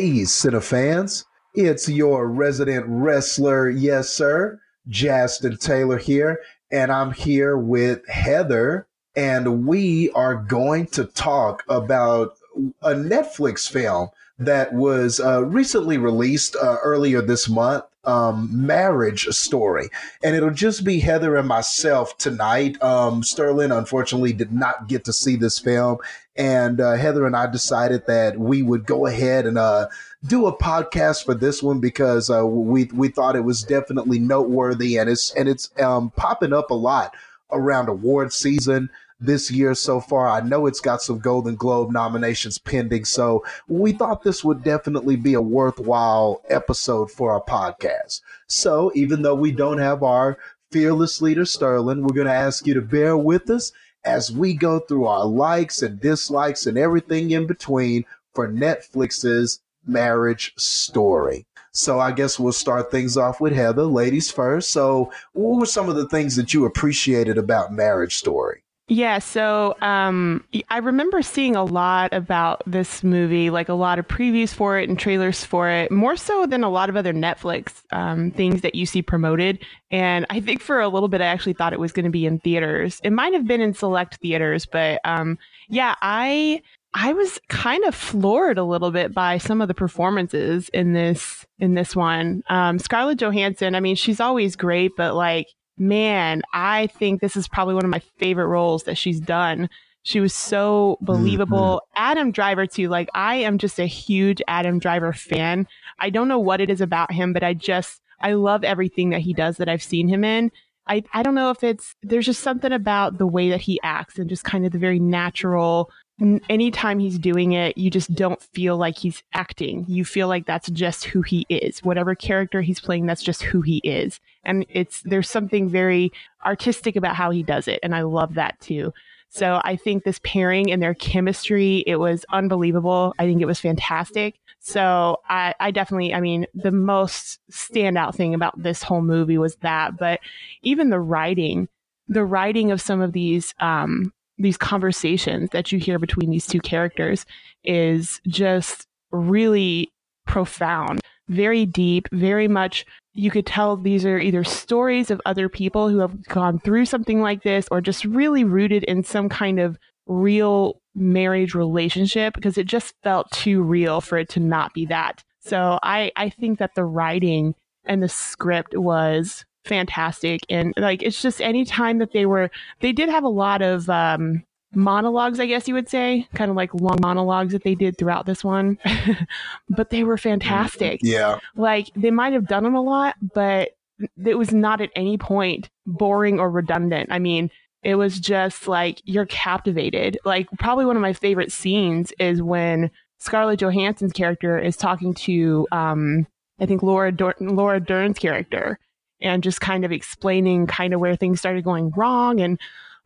Hey, Cinefans. It's your resident wrestler, yes, sir, Justin Taylor here. And I'm here with Heather. And we are going to talk about a Netflix film that was uh, recently released uh, earlier this month um, marriage story. And it'll just be Heather and myself tonight. Um, Sterling, unfortunately, did not get to see this film. And uh, Heather and I decided that we would go ahead and uh, do a podcast for this one because uh, we we thought it was definitely noteworthy and it's and it's um, popping up a lot around award season this year so far. I know it's got some Golden Globe nominations pending, so we thought this would definitely be a worthwhile episode for our podcast. So even though we don't have our fearless leader Sterling, we're going to ask you to bear with us as we go through our likes and dislikes and everything in between for Netflix's marriage story. So I guess we'll start things off with Heather, ladies first. So what were some of the things that you appreciated about Marriage Story? Yeah, so um, I remember seeing a lot about this movie, like a lot of previews for it and trailers for it, more so than a lot of other Netflix um, things that you see promoted. And I think for a little bit, I actually thought it was going to be in theaters. It might have been in select theaters, but um, yeah, I I was kind of floored a little bit by some of the performances in this in this one. Um, Scarlett Johansson, I mean, she's always great, but like man, I think this is probably one of my favorite roles that she's done. She was so believable. Mm-hmm. Adam Driver, too. Like, I am just a huge Adam Driver fan. I don't know what it is about him, but I just, I love everything that he does that I've seen him in. I, I don't know if it's, there's just something about the way that he acts and just kind of the very natural, anytime he's doing it, you just don't feel like he's acting. You feel like that's just who he is. Whatever character he's playing, that's just who he is. And it's, there's something very artistic about how he does it. And I love that too. So I think this pairing and their chemistry, it was unbelievable. I think it was fantastic. So I, I definitely, I mean, the most standout thing about this whole movie was that, but even the writing, the writing of some of these, um, these conversations that you hear between these two characters is just really profound, very deep, very much you could tell these are either stories of other people who have gone through something like this or just really rooted in some kind of real marriage relationship because it just felt too real for it to not be that. So I, I think that the writing and the script was fantastic and like it's just any time that they were they did have a lot of um monologues i guess you would say kind of like long monologues that they did throughout this one. But they were fantastic. Yeah. Like they might have done them a lot but it was not at any point boring or redundant. I mean it was just like you're captivated. Like probably one of my favorite scenes is when scarlett johansson's character is talking to um i think laura Dor- laura dern's character and just kind of explaining kind of where things started going wrong and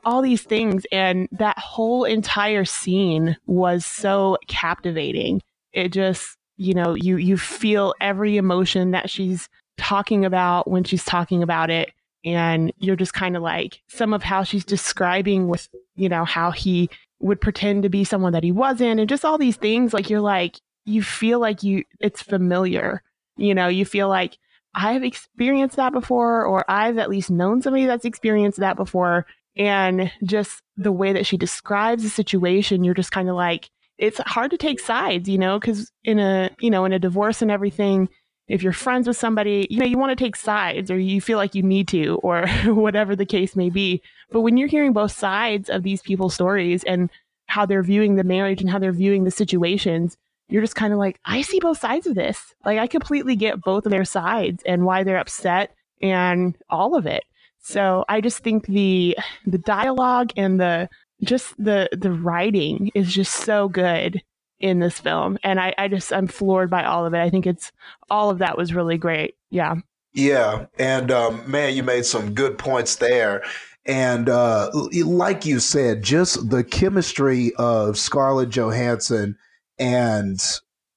all these things. And that whole entire scene was so captivating. It just, you know, you, you feel every emotion that she's talking about when she's talking about it. And you're just kind of like some of how she's describing with, you know, how he would pretend to be someone that he wasn't and just all these things. Like you're like, you feel like you, it's familiar. You know, you feel like I've experienced that before, or I've at least known somebody that's experienced that before. And just the way that she describes the situation, you're just kind of like, it's hard to take sides, you know, because in a, you know, in a divorce and everything, if you're friends with somebody, you know, you want to take sides or you feel like you need to or whatever the case may be. But when you're hearing both sides of these people's stories and how they're viewing the marriage and how they're viewing the situations, you're just kind of like, I see both sides of this. Like I completely get both of their sides and why they're upset and all of it. So I just think the the dialogue and the just the the writing is just so good in this film. And I, I just I'm floored by all of it. I think it's all of that was really great. Yeah. Yeah. And um, man, you made some good points there. And uh, like you said, just the chemistry of Scarlett Johansson and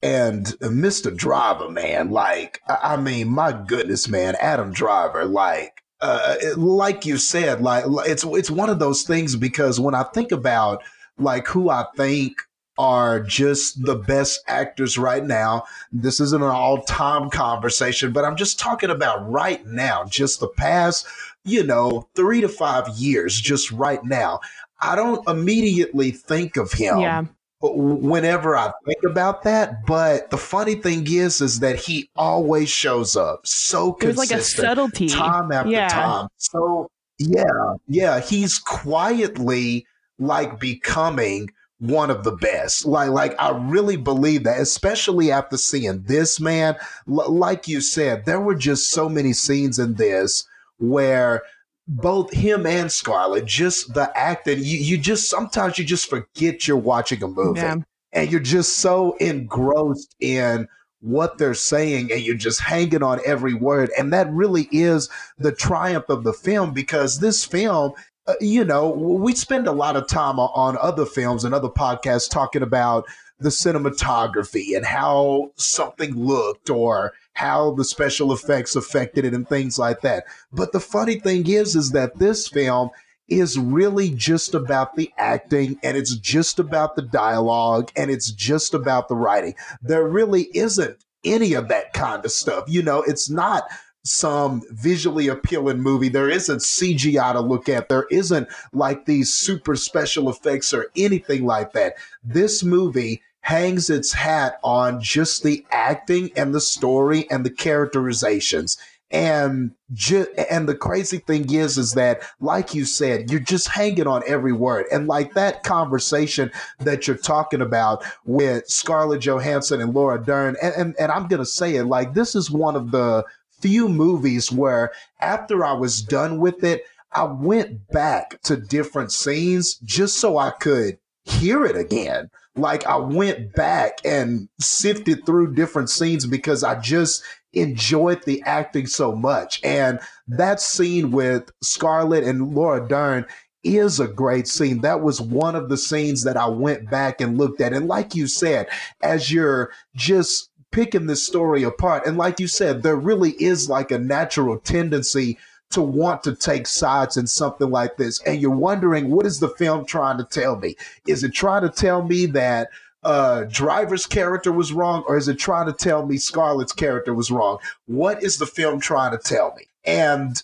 and Mr. Driver, man, like I mean, my goodness, man, Adam Driver, like uh, like you said, like it's it's one of those things because when I think about like who I think are just the best actors right now. This isn't an all time conversation, but I'm just talking about right now, just the past, you know, three to five years, just right now. I don't immediately think of him. Yeah. Whenever I think about that, but the funny thing is, is that he always shows up so consistent, There's like a subtlety, time after yeah. time. So yeah, yeah, he's quietly like becoming one of the best. Like, like I really believe that, especially after seeing this man. L- like you said, there were just so many scenes in this where both him and Scarlett, just the acting, you, you just sometimes you just forget you're watching a movie. Yeah. And you're just so engrossed in what they're saying and you're just hanging on every word. And that really is the triumph of the film because this film uh, you know, we spend a lot of time on other films and other podcasts talking about the cinematography and how something looked or how the special effects affected it and things like that. But the funny thing is, is that this film is really just about the acting and it's just about the dialogue and it's just about the writing. There really isn't any of that kind of stuff. You know, it's not some visually appealing movie. There isn't CGI to look at. There isn't like these super special effects or anything like that. This movie hangs its hat on just the acting and the story and the characterizations. And ju- and the crazy thing is, is that like you said, you're just hanging on every word. And like that conversation that you're talking about with Scarlett Johansson and Laura Dern, and, and, and I'm gonna say it like this is one of the few movies where after I was done with it, I went back to different scenes just so I could hear it again. Like I went back and sifted through different scenes because I just enjoyed the acting so much. And that scene with Scarlett and Laura Dern is a great scene. That was one of the scenes that I went back and looked at. And like you said, as you're just picking this story apart. And like you said, there really is like a natural tendency to want to take sides in something like this. And you're wondering, what is the film trying to tell me? Is it trying to tell me that uh, Driver's character was wrong, or is it trying to tell me Scarlett's character was wrong? What is the film trying to tell me? And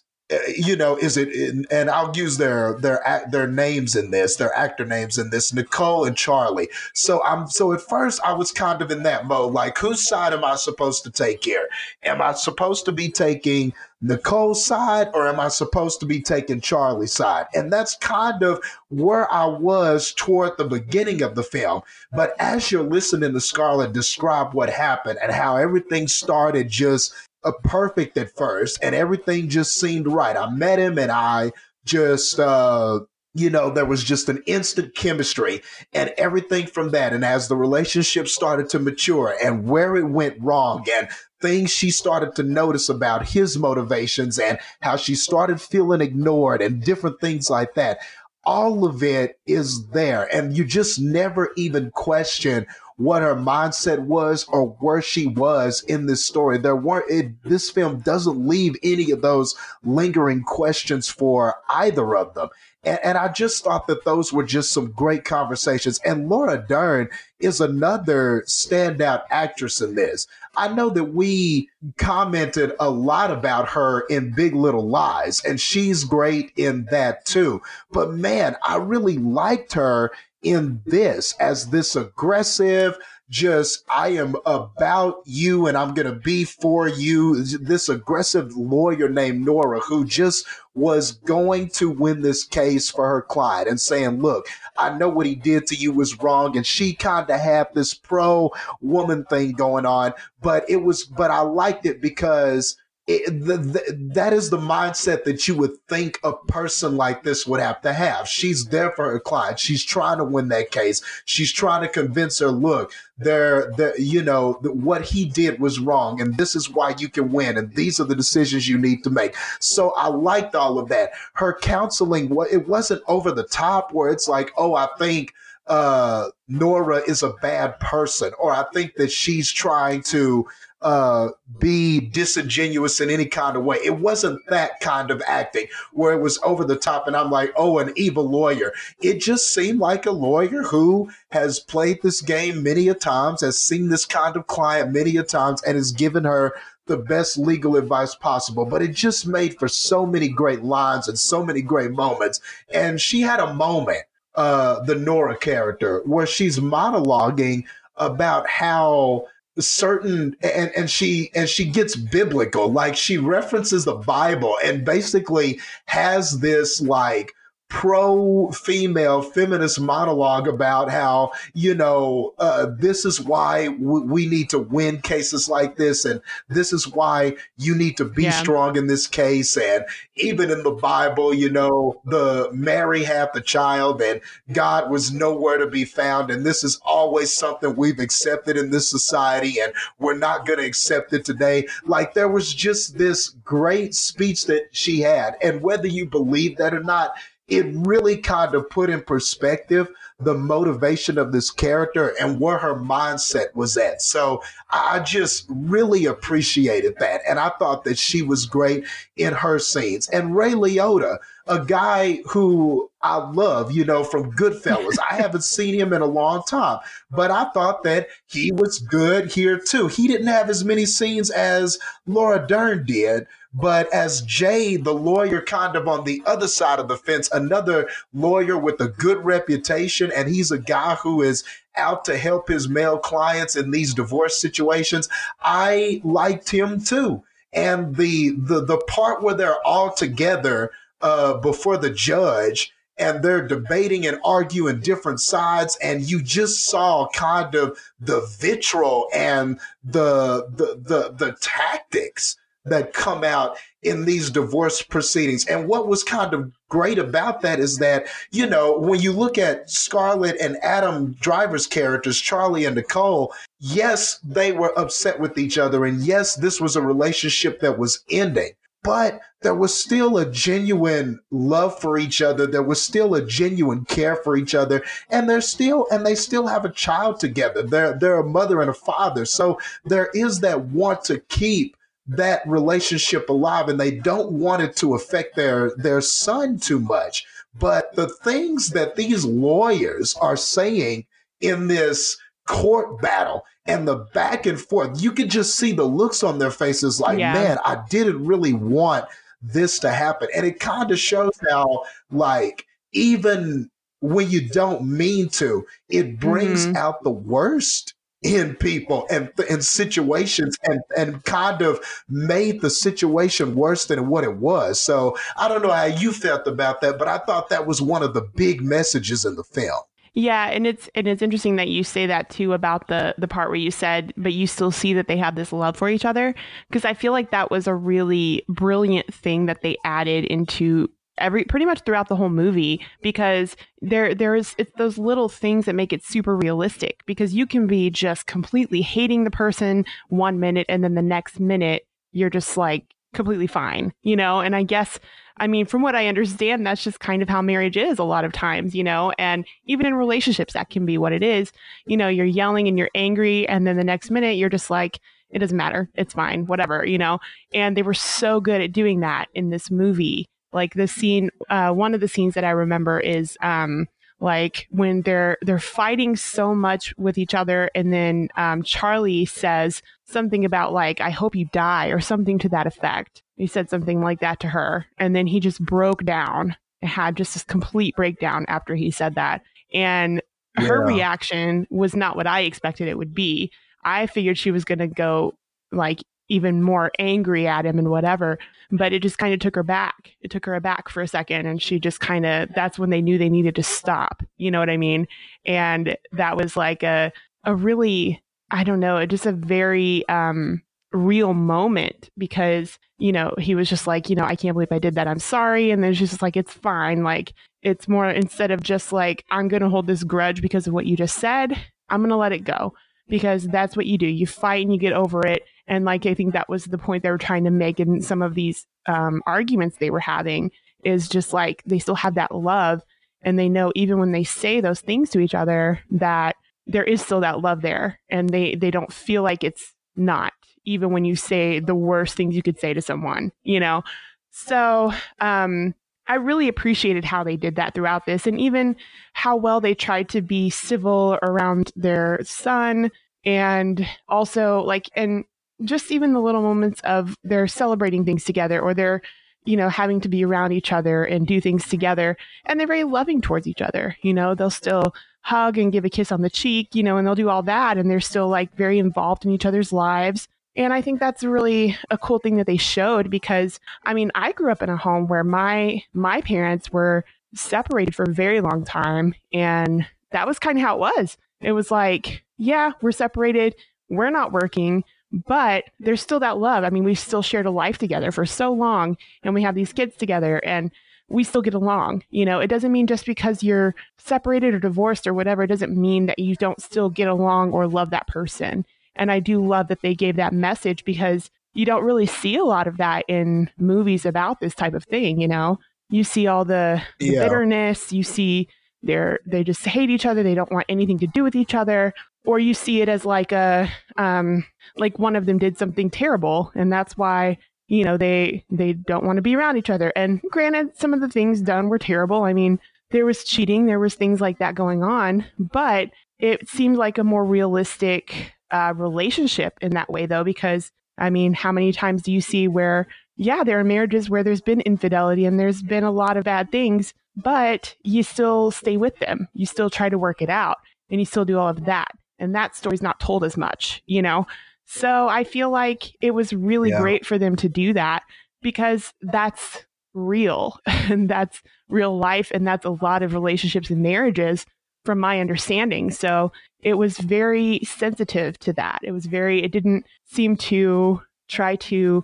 you know, is it? And I'll use their their their names in this, their actor names in this, Nicole and Charlie. So I'm so at first I was kind of in that mode, like whose side am I supposed to take here? Am I supposed to be taking Nicole's side, or am I supposed to be taking Charlie's side? And that's kind of where I was toward the beginning of the film. But as you're listening to Scarlett describe what happened and how everything started just perfect at first and everything just seemed right. I met him and I just uh you know, there was just an instant chemistry and everything from that. And as the relationship started to mature and where it went wrong and things she started to notice about his motivations and how she started feeling ignored and different things like that, all of it is there. And you just never even question what her mindset was or where she was in this story. There weren't it, this film doesn't leave any of those lingering questions for either of them. And, and, I just thought that those were just some great conversations. And Laura Dern is another standout actress in this. I know that we commented a lot about her in Big Little Lies, and she's great in that too. But man, I really liked her in this as this aggressive, just I am about you and I'm going to be for you. This aggressive lawyer named Nora who just was going to win this case for her client and saying, Look, I know what he did to you was wrong. And she kind of had this pro woman thing going on, but it was, but I liked it because it, the, the, that is the mindset that you would think a person like this would have to have. She's there for her client. She's trying to win that case. She's trying to convince her, look, there, the, you know, what he did was wrong, and this is why you can win, and these are the decisions you need to make. So I liked all of that. Her counseling, it wasn't over the top where it's like, oh, I think uh, Nora is a bad person, or I think that she's trying to uh, be disingenuous in any kind of way. It wasn't that kind of acting where it was over the top and I'm like, oh, an evil lawyer. It just seemed like a lawyer who has played this game many a times, has seen this kind of client many a times, and has given her the best legal advice possible. But it just made for so many great lines and so many great moments. And she had a moment, uh, the Nora character, where she's monologuing about how certain and and she and she gets biblical. Like she references the bible and basically has this like pro female feminist monologue about how, you know, uh, this is why w- we need to win cases like this. And this is why you need to be yeah. strong in this case. And even in the Bible, you know, the Mary had the child and God was nowhere to be found. And this is always something we've accepted in this society and we're not going to accept it today. Like there was just this great speech that she had. And whether you believe that or not, it really kind of put in perspective the motivation of this character and where her mindset was at. So I just really appreciated that. And I thought that she was great in her scenes. And Ray Liotta, a guy who I love, you know, from Goodfellas. I haven't seen him in a long time, but I thought that he was good here too. He didn't have as many scenes as Laura Dern did, but as Jay, the lawyer, kind of on the other side of the fence, another lawyer with a good reputation, and he's a guy who is out to help his male clients in these divorce situations. I liked him too. And the the the part where they're all together uh, before the judge and they're debating and arguing different sides and you just saw kind of the vitriol and the the the, the tactics that come out in these divorce proceedings. And what was kind of great about that is that, you know, when you look at Scarlett and Adam Driver's characters, Charlie and Nicole, yes, they were upset with each other. And yes, this was a relationship that was ending. But there was still a genuine love for each other. There was still a genuine care for each other. And they're still, and they still have a child together. They're, they're a mother and a father. So there is that want to keep that relationship alive and they don't want it to affect their their son too much but the things that these lawyers are saying in this court battle and the back and forth you can just see the looks on their faces like yeah. man i didn't really want this to happen and it kind of shows how like even when you don't mean to it brings mm-hmm. out the worst in people and in situations and and kind of made the situation worse than what it was. So I don't know how you felt about that, but I thought that was one of the big messages in the film. Yeah, and it's and it's interesting that you say that too about the the part where you said, but you still see that they have this love for each other because I feel like that was a really brilliant thing that they added into every pretty much throughout the whole movie because there there's it's those little things that make it super realistic because you can be just completely hating the person one minute and then the next minute you're just like completely fine you know? And i guess i mean from what i understand that's just kind of how marriage is a lot of times you know? And even in relationships that can be what it is. You know you're yelling and you're angry and then the next minute you're just like it doesn't matter. It's fine. Whatever you know? And they were so good at doing that in this movie like the scene, uh, one of the scenes that I remember is um, like when they're they're fighting so much with each other, and then um, Charlie says something about like "I hope you die" or something to that effect. He said something like that to her, and then he just broke down and had just this complete breakdown after he said that. And yeah. her reaction was not what I expected it would be. I figured she was going to go like even more angry at him and whatever. But it just kind of took her back. It took her aback for a second. And she just kind of, that's when they knew they needed to stop. You know what I mean? And that was like a, a really, I don't know, just a very, um, real moment because you know he was just like you know i can't believe i did that i'm sorry and then she's just like it's fine like it's more instead of just like i'm gonna hold this grudge because of what you just said i'm gonna let it go because that's what you do you fight and you get over it and like I think that was the point they were trying to make in some of these um, arguments they were having is just like they still have that love and they know even when they say those things to each other that there is still that love there and they they don't feel like it's not even when you say the worst things you could say to someone you know? So um I really appreciated how they did that throughout this and even how well they tried to be civil around their son and also like and just even the little moments of they're celebrating things together or they're you know having to be around each other and do things together and they're very loving towards each other you know they'll still hug and give a kiss on the cheek you know and they'll do all that and they're still like very involved in each other's lives and I think that's really a cool thing that they showed because I mean, I grew up in a home where my my parents were separated for a very long time and that was kind of how it was. It was like, yeah, we're separated, we're not working, but there's still that love. I mean, we still shared a life together for so long and we have these kids together and we still get along. You know, it doesn't mean just because you're separated or divorced or whatever, it doesn't mean that you don't still get along or love that person. And I do love that they gave that message because you don't really see a lot of that in movies about this type of thing, you know. You see all the, the yeah. bitterness, you see they're they just hate each other, they don't want anything to do with each other, or you see it as like a um like one of them did something terrible and that's why you know they they don't want to be around each other. And granted some of the things done were terrible. I mean, there was cheating, there was things like that going on, but it seemed like a more realistic uh, relationship in that way, though, because I mean, how many times do you see where, yeah, there are marriages where there's been infidelity and there's been a lot of bad things, but you still stay with them. You still try to work it out and you still do all of that. And that story's not told as much, you know? So I feel like it was really yeah. great for them to do that because that's real and that's real life. And that's a lot of relationships and marriages from my understanding. So it was very sensitive to that. It was very, it didn't seem to try to,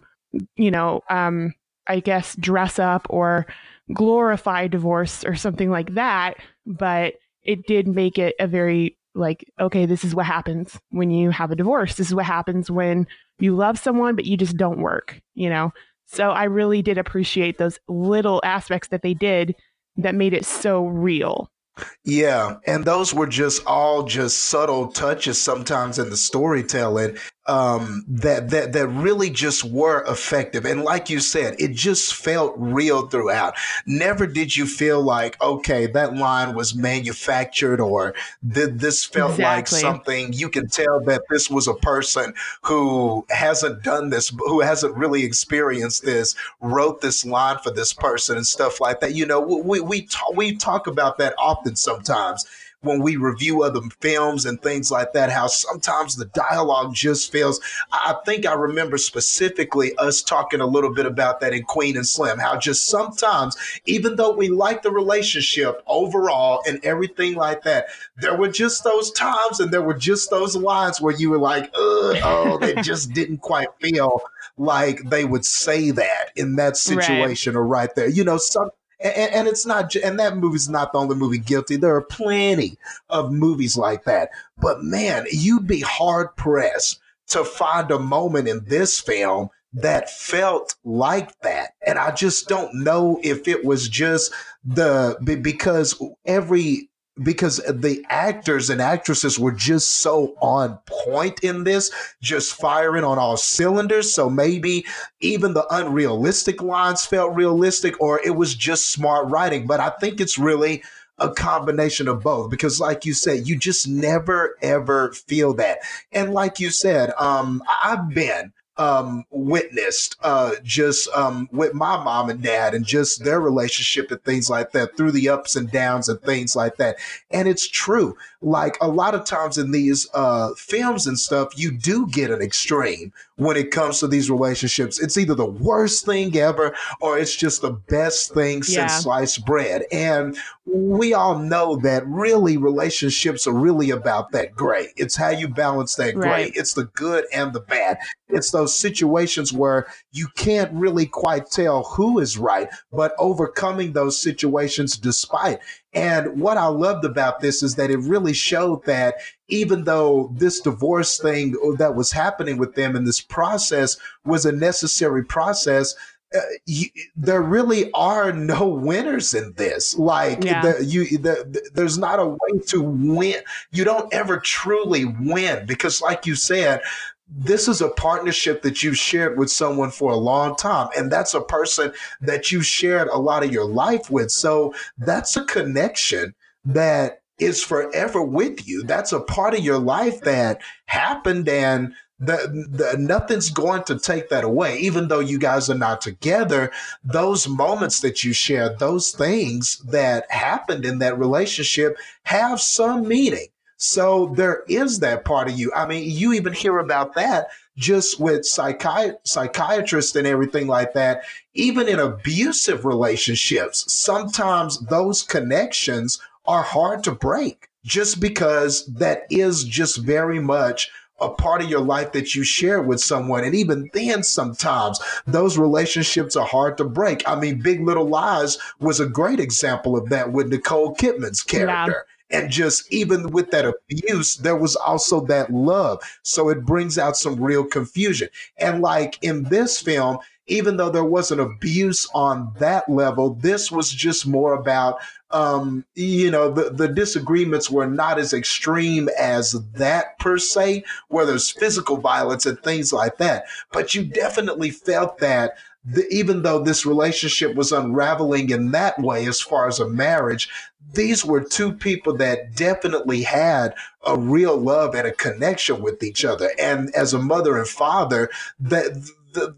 you know, um, I guess dress up or glorify divorce or something like that. But it did make it a very like, okay, this is what happens when you have a divorce. This is what happens when you love someone, but you just don't work, you know? So I really did appreciate those little aspects that they did that made it so real. Yeah, and those were just all just subtle touches sometimes in the storytelling um, that that that really just were effective. And like you said, it just felt real throughout. Never did you feel like okay, that line was manufactured or th- this felt exactly. like something. You can tell that this was a person who hasn't done this, who hasn't really experienced this, wrote this line for this person and stuff like that. You know, we we talk, we talk about that often sometimes when we review other films and things like that, how sometimes the dialogue just feels. I think I remember specifically us talking a little bit about that in Queen and Slim, how just sometimes, even though we like the relationship overall and everything like that, there were just those times and there were just those lines where you were like, oh, they just didn't quite feel like they would say that in that situation right. or right there. You know, some and, and, it's not, and that movie's not the only movie guilty. There are plenty of movies like that. But man, you'd be hard pressed to find a moment in this film that felt like that. And I just don't know if it was just the, because every because the actors and actresses were just so on point in this, just firing on all cylinders. So maybe even the unrealistic lines felt realistic, or it was just smart writing. But I think it's really a combination of both because like you said you just never ever feel that and like you said um i've been um, witnessed uh, just um, with my mom and dad and just their relationship and things like that through the ups and downs and things like that. And it's true. Like a lot of times in these uh, films and stuff, you do get an extreme when it comes to these relationships. It's either the worst thing ever or it's just the best thing yeah. since sliced bread. And we all know that really relationships are really about that gray. It's how you balance that gray. Right. It's the good and the bad. It's those situations where you can't really quite tell who is right, but overcoming those situations despite. And what I loved about this is that it really showed that even though this divorce thing that was happening with them and this process was a necessary process, uh, you, there really are no winners in this. Like yeah. the, you, the, there's not a way to win. You don't ever truly win because, like you said, this is a partnership that you've shared with someone for a long time. And that's a person that you shared a lot of your life with. So that's a connection that is forever with you. That's a part of your life that happened and the, the, nothing's going to take that away even though you guys are not together those moments that you share those things that happened in that relationship have some meaning so there is that part of you. I mean, you even hear about that just with psychi- psychiatrists and everything like that. Even in abusive relationships, sometimes those connections are hard to break just because that is just very much a part of your life that you share with someone. And even then, sometimes those relationships are hard to break. I mean, Big Little Lies was a great example of that with Nicole Kidman's character. And just even with that abuse, there was also that love. So it brings out some real confusion. And like in this film, even though there wasn't abuse on that level, this was just more about, um, you know, the, the disagreements were not as extreme as that per se, where there's physical violence and things like that. But you definitely felt that the, even though this relationship was unraveling in that way as far as a marriage, these were two people that definitely had a real love and a connection with each other. And as a mother and father, that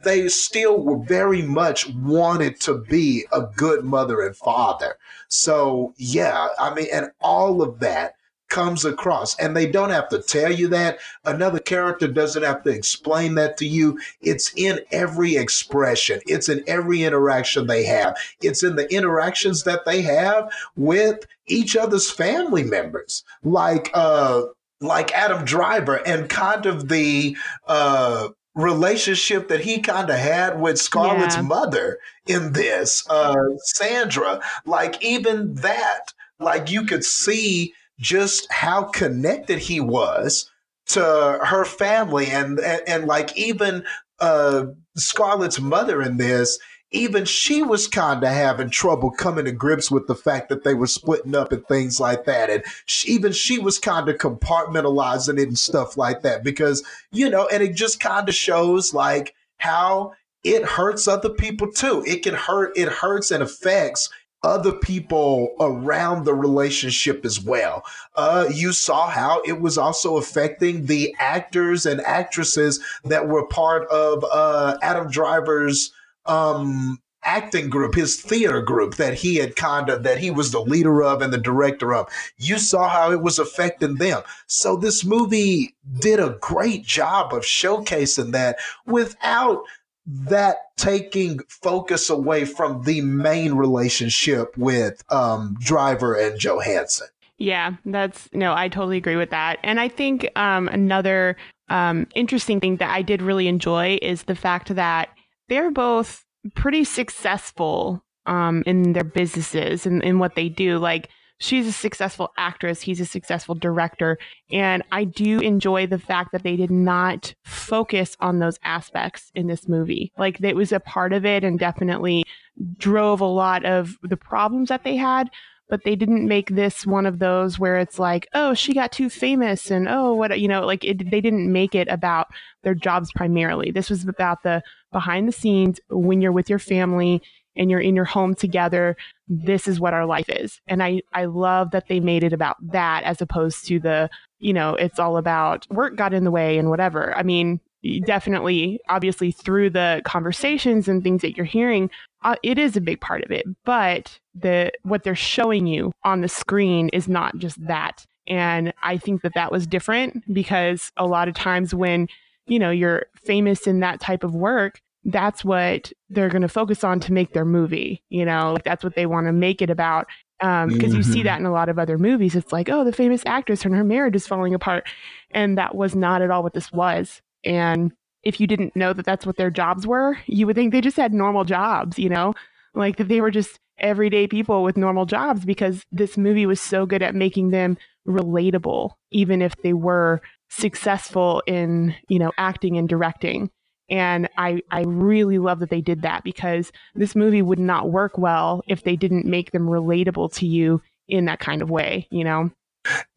they still were very much wanted to be a good mother and father. So yeah, I mean, and all of that comes across. And they don't have to tell you that. Another character doesn't have to explain that to you. It's in every expression, it's in every interaction they have, it's in the interactions that they have with each other's family members. Like, uh, like Adam Driver and kind of the uh, relationship that he kind of had with Scarlett's yeah. mother in this, uh, Sandra. Like even that, like you could see just how connected he was to her family and and, and like even uh, Scarlett's mother in this, even she was kind of having trouble coming to grips with the fact that they were splitting up and things like that. And she, even she was kind of compartmentalizing it and stuff like that because, you know, and it just kind of shows like how it hurts other people too. It can hurt, it hurts and affects other people around the relationship as well. Uh, you saw how it was also affecting the actors and actresses that were part of uh, Adam Driver's um, acting group, his theater group that he had kind of that he was the leader of and the director of. You saw how it was affecting them. So this movie did a great job of showcasing that without that taking focus away from the main relationship with um, Driver and Johansson. Yeah, that's no, I totally agree with that. And I think um, another um, interesting thing that I did really enjoy is the fact that they're both pretty successful um, in their businesses and in what they do. Like she's a successful actress, he's a successful director. And I do enjoy the fact that they did not focus on those aspects in this movie. Like it was a part of it and definitely drove a lot of the problems that they had. But they didn't make this one of those where it's like, oh, she got too famous and oh, what, you know, like it, they didn't make it about their jobs primarily. This was about the behind the scenes when you're with your family and you're in your home together, this is what our life is. And I, I love that they made it about that as opposed to the, you know, it's all about work got in the way and whatever. I mean, definitely, obviously, through the conversations and things that you're hearing, uh, it is a big part of it. But the what they're showing you on the screen is not just that. And I think that that was different because a lot of times when you know you're famous in that type of work that's what they're going to focus on to make their movie. You know, like that's what they want to make it about. Because um, mm-hmm. you see mm-hmm. that in a lot of other movies. It's like, oh, the famous actress and her marriage is falling apart. And that was not at all what this was. And if you didn't know that that's what their jobs were, you would think they just had normal jobs, you know, like that they were just everyday people with normal jobs because this movie was so good at making them relatable, even if they were successful in, you know, acting and directing. And I, I really love that they did that because this movie would not work well if they didn't make them relatable to you in that kind of way, you know?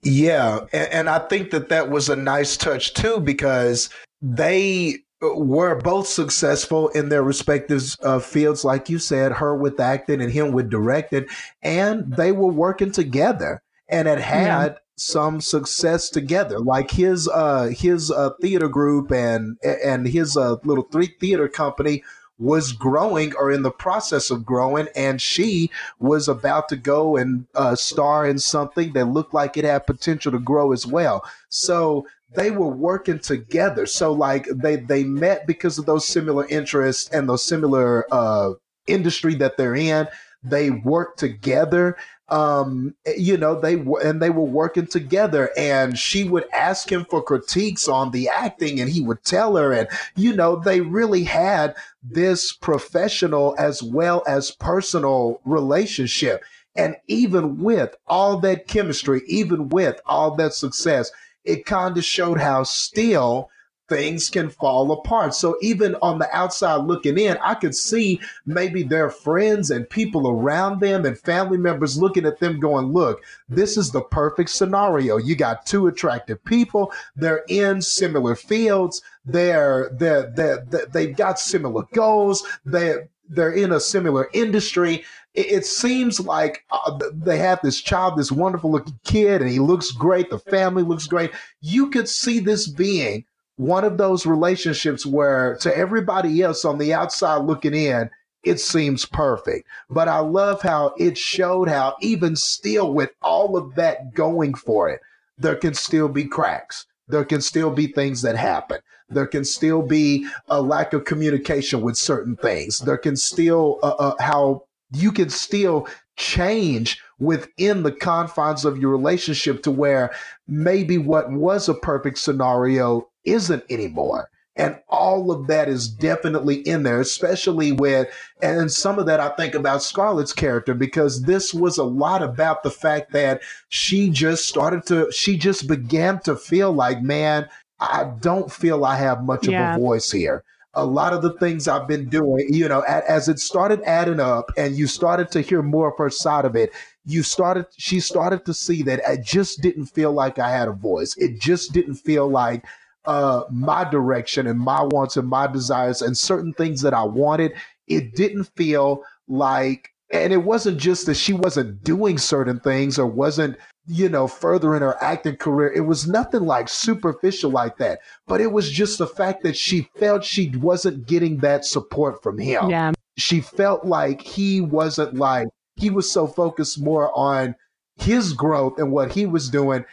Yeah. And, and I think that that was a nice touch too, because they were both successful in their respective uh, fields, like you said, her with acting and him with directing, and they were working together and had had. Some success together. Like his uh, his uh, theater group and and his uh, little three theater company was growing or in the process of growing, and she was about to go and uh, star in something that looked like it had potential to grow as well. So they were working together. So like they they met because of those similar interests and those similar uh, industry that they're in. They worked together. Um, you know, they were and they were working together. And she would ask him for critiques on the acting, and he would tell her. And you know, they really had this professional as well as personal relationship. And even with all that chemistry, even with all that success, it kind of showed how still things can fall apart. So even on the outside looking in, I could see maybe their friends and people around them and family members looking at them going, look, this is the perfect scenario. You got two attractive people. They're in similar fields. They're, they're, they're they've got similar goals. They're, they're in a similar industry it, it seems like uh, they have this child, this wonderful looking kid, and he looks great. The family looks great. You could see this being one of those relationships where to everybody else on the outside looking in, it seems perfect. But I love how it showed how even still with all of that going for it, there can still be cracks. There can still be things that happen. There can still be a lack of communication with certain things. There can still uh, uh, how you can still change within the confines of your relationship to where maybe what was a perfect scenario isn't anymore. And all of that is definitely in there, especially with, and some of that I think about Scarlett's character, because this was a lot about the fact that she just started to, she just began to feel like, man, I don't feel I have much yeah. of a voice here a lot of the things I've been doing, you know, as it started adding up and you started to hear more of her side of it, you started, she started to see that I just didn't feel like I had a voice. It just didn't feel like uh, my direction and my wants and my desires and certain things that I wanted. It didn't feel like, and it wasn't just that she wasn't doing certain things or wasn't you know, further in her acting career. It was nothing like superficial like that, but it was just the fact that she felt she wasn't getting that support from him. Yeah. She felt like he wasn't like, he was so focused more on his growth and what he was doing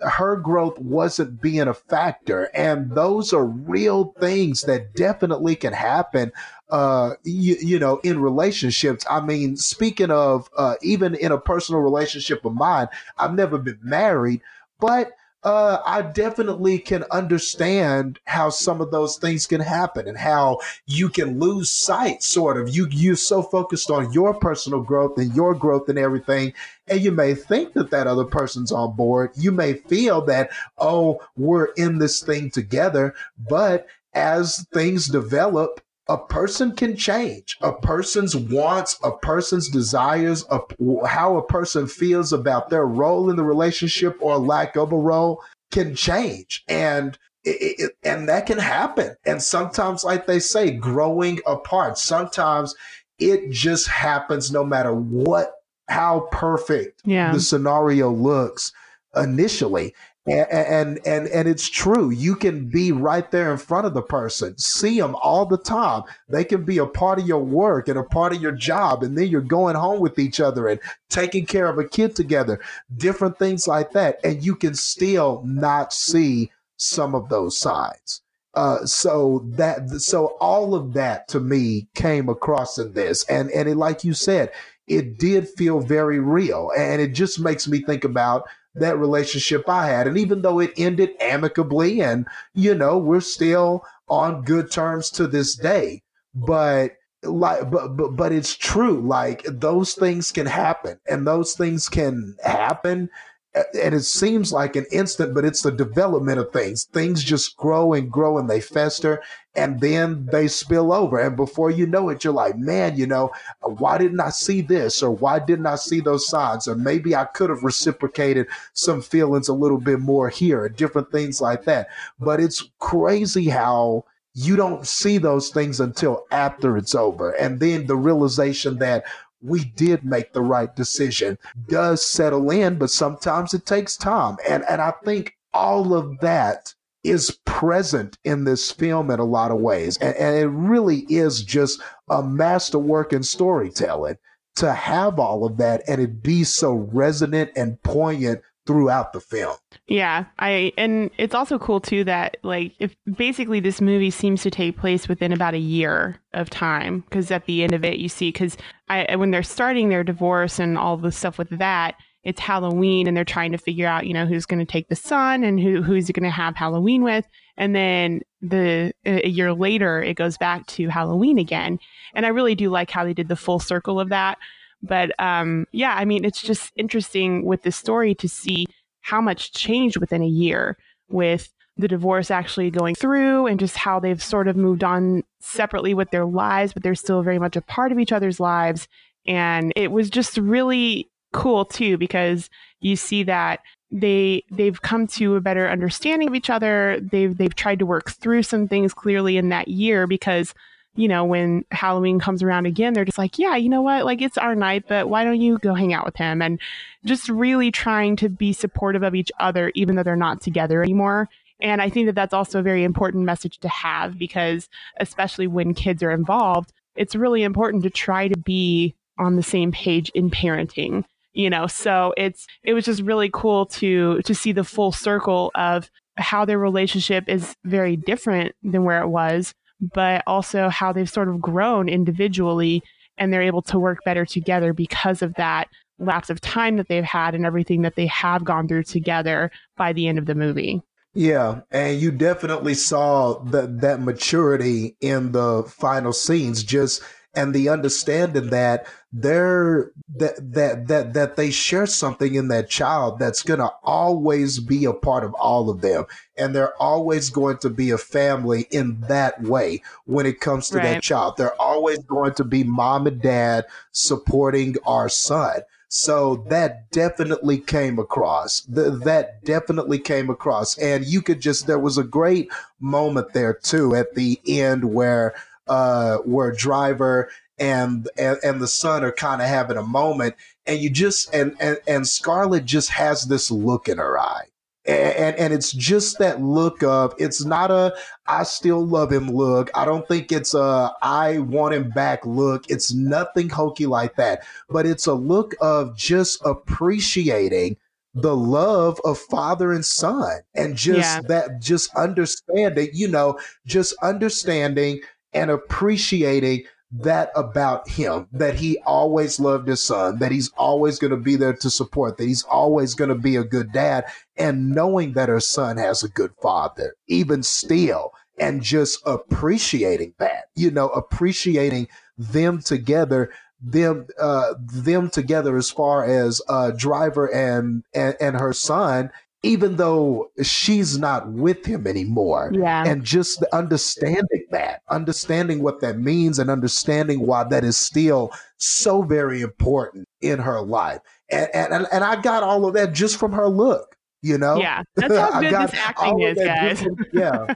her growth wasn't being a factor and those are real things that definitely can happen uh you, you know in relationships i mean speaking of uh even in a personal relationship of mine i've never been married but uh, I definitely can understand how some of those things can happen and how you can lose sight, sort of. You you're so focused on your personal growth and your growth and everything, and you may think that that other person's on board. You may feel that oh, we're in this thing together, but as things develop a person can change. A person's wants a person's desires a, how a person feels about their role in the relationship or lack of a role can change. And it, it, and that can happen. And sometimes like they say growing apart. Sometimes it just happens no matter what how perfect yeah. the scenario looks initially and, and and it's true. You can be right there in front of the person, see them all the time. They can be a part of your work and a part of your job, and then you're going home with each other and taking care of a kid together, different things like that, and you can still not see some of those sides. Uh, so that so all of that to me came across in this, and and it, like you said, it did feel very real, and it just makes me think about that relationship I had. And even though it ended amicably and, you know, we're still on good terms to this day, but like but, but but it's true like those things can happen and those things can happen and it seems like an instant, but it's the development of things. Things just grow and grow and they fester and then they spill over. And before you know it, you're like, man, you know, why didn't I see this? Or why didn't I see those signs? Or maybe I could have reciprocated some feelings a little bit more here, different things like that. But it's crazy how you don't see those things until after it's over. And then the realization that we did make the right decision does settle in, but sometimes it takes time. And and I think all of that is present in this film in a lot of ways. And, and it really is just a masterwork in storytelling to have all of that and it be so resonant and poignant throughout the film. Yeah, I and it's also cool too that like if basically this movie seems to take place within about a year of time because at the end of it you see because I when they're starting their divorce and all the stuff with that it's Halloween and they're trying to figure out you know who's going to take the son and who who's going to have Halloween with. And then the a year later it goes back to Halloween again. And I really do like how they did the full circle of that. But um, yeah, I mean, it's just interesting with the story to see how much changed within a year with the divorce actually going through and just how they've sort of moved on separately with their lives, but they're still very much a part of each other's lives. And it was just really cool too, because you see that they they've come to a better understanding of each other. They've they've tried to work through some things clearly in that year because you know, when Halloween comes around again, they're just like, yeah, you know what? Like, it's our night, but why don't you go hang out with him? And just really trying to be supportive of each other, even though they're not together anymore. And I think that that's also a very important message to have because, especially when kids are involved, it's really important to try to be on the same page in parenting you know so it's it was just really cool to to see the full circle of how their relationship is very different than where it was but also how they've sort of grown individually and they're able to work better together because of that lapse of time that they've had and everything that they have gone through together by the end of the movie. Yeah, and you definitely saw that that maturity in the final scenes just and the understanding that they're that that that that they share something in that child that's going to always be a part of all of them and they're always going to be a family in that way when it comes to right. that child they're always going to be mom and dad supporting our son so that definitely came across. The, that definitely came across. And you could just, there was a great moment there too at the end where uh, where Driver and, and and the son are kind of having a moment, and you just and and and Scarlett just has this look in her eye. And, and it's just that look of it's not a I still love him look. I don't think it's a I want him back look. It's nothing hokey like that. But it's a look of just appreciating the love of father and son and just yeah. that just understanding, you know, just understanding and appreciating that about him that he always loved his son that he's always going to be there to support that he's always going to be a good dad and knowing that her son has a good father even still and just appreciating that you know appreciating them together them uh them together as far as uh driver and and, and her son even though she's not with him anymore. Yeah. And just understanding that, understanding what that means and understanding why that is still so very important in her life. And and, and I got all of that just from her look, you know? Yeah. That's how good this acting is, guys. From, yeah.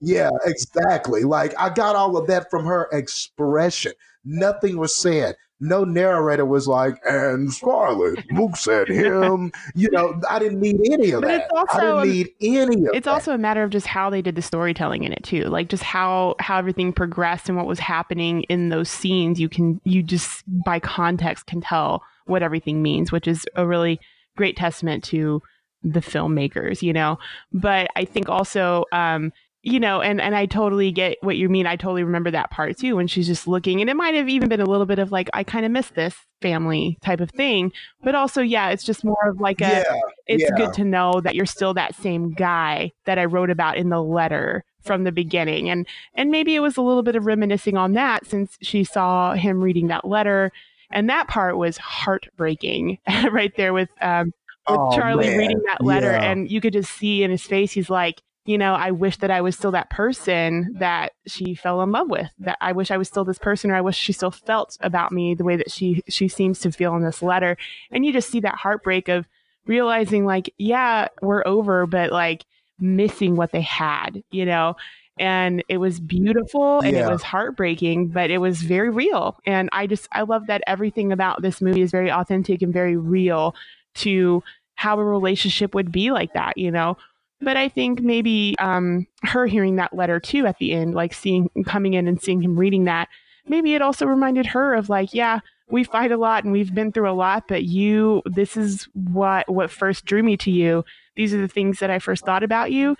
yeah, exactly. Like I got all of that from her expression. Nothing was said no narrator was like, and Scarlett looks said him. you know, I didn't need any of but that. Also, I didn't need any of It's that. also a matter of just how they did the storytelling in it too. Like just how how everything progressed and what was happening in those scenes. You can you just by context can tell what everything means, which is a really great testament to the filmmakers, you know. But I think also um, you know, and and I totally get what you mean. I totally remember that part too when she's just looking, and it might have even been a little bit of like, I kind of miss this family type of thing, but also, yeah, it's just more of like a. Yeah, it's yeah. good to know that you're still that same guy that I wrote about in the letter from the beginning, and and maybe it was a little bit of reminiscing on that since she saw him reading that letter, and that part was heartbreaking, right there with um, with oh, Charlie man. reading that letter, yeah. and you could just see in his face, he's like, you know, I wish that I was still that person that she fell in love with. That I wish I was still this person, or I wish she still felt about me the way that she she seems to feel in this letter. And you just see that heartbreak of realizing, like, yeah, we're over, but like missing what they had, you know. And it was beautiful and yeah. it was heartbreaking, but it was very real. And I just I love that everything about this movie is very authentic and very real to how a relationship would be like that, you know but I think maybe um, her hearing that letter too at the end, like seeing coming in and seeing him reading that, maybe it also reminded her of like, yeah, we fight a lot and we've been through a lot, but you, this is what what first drew me to you. These are the things that I first thought about you,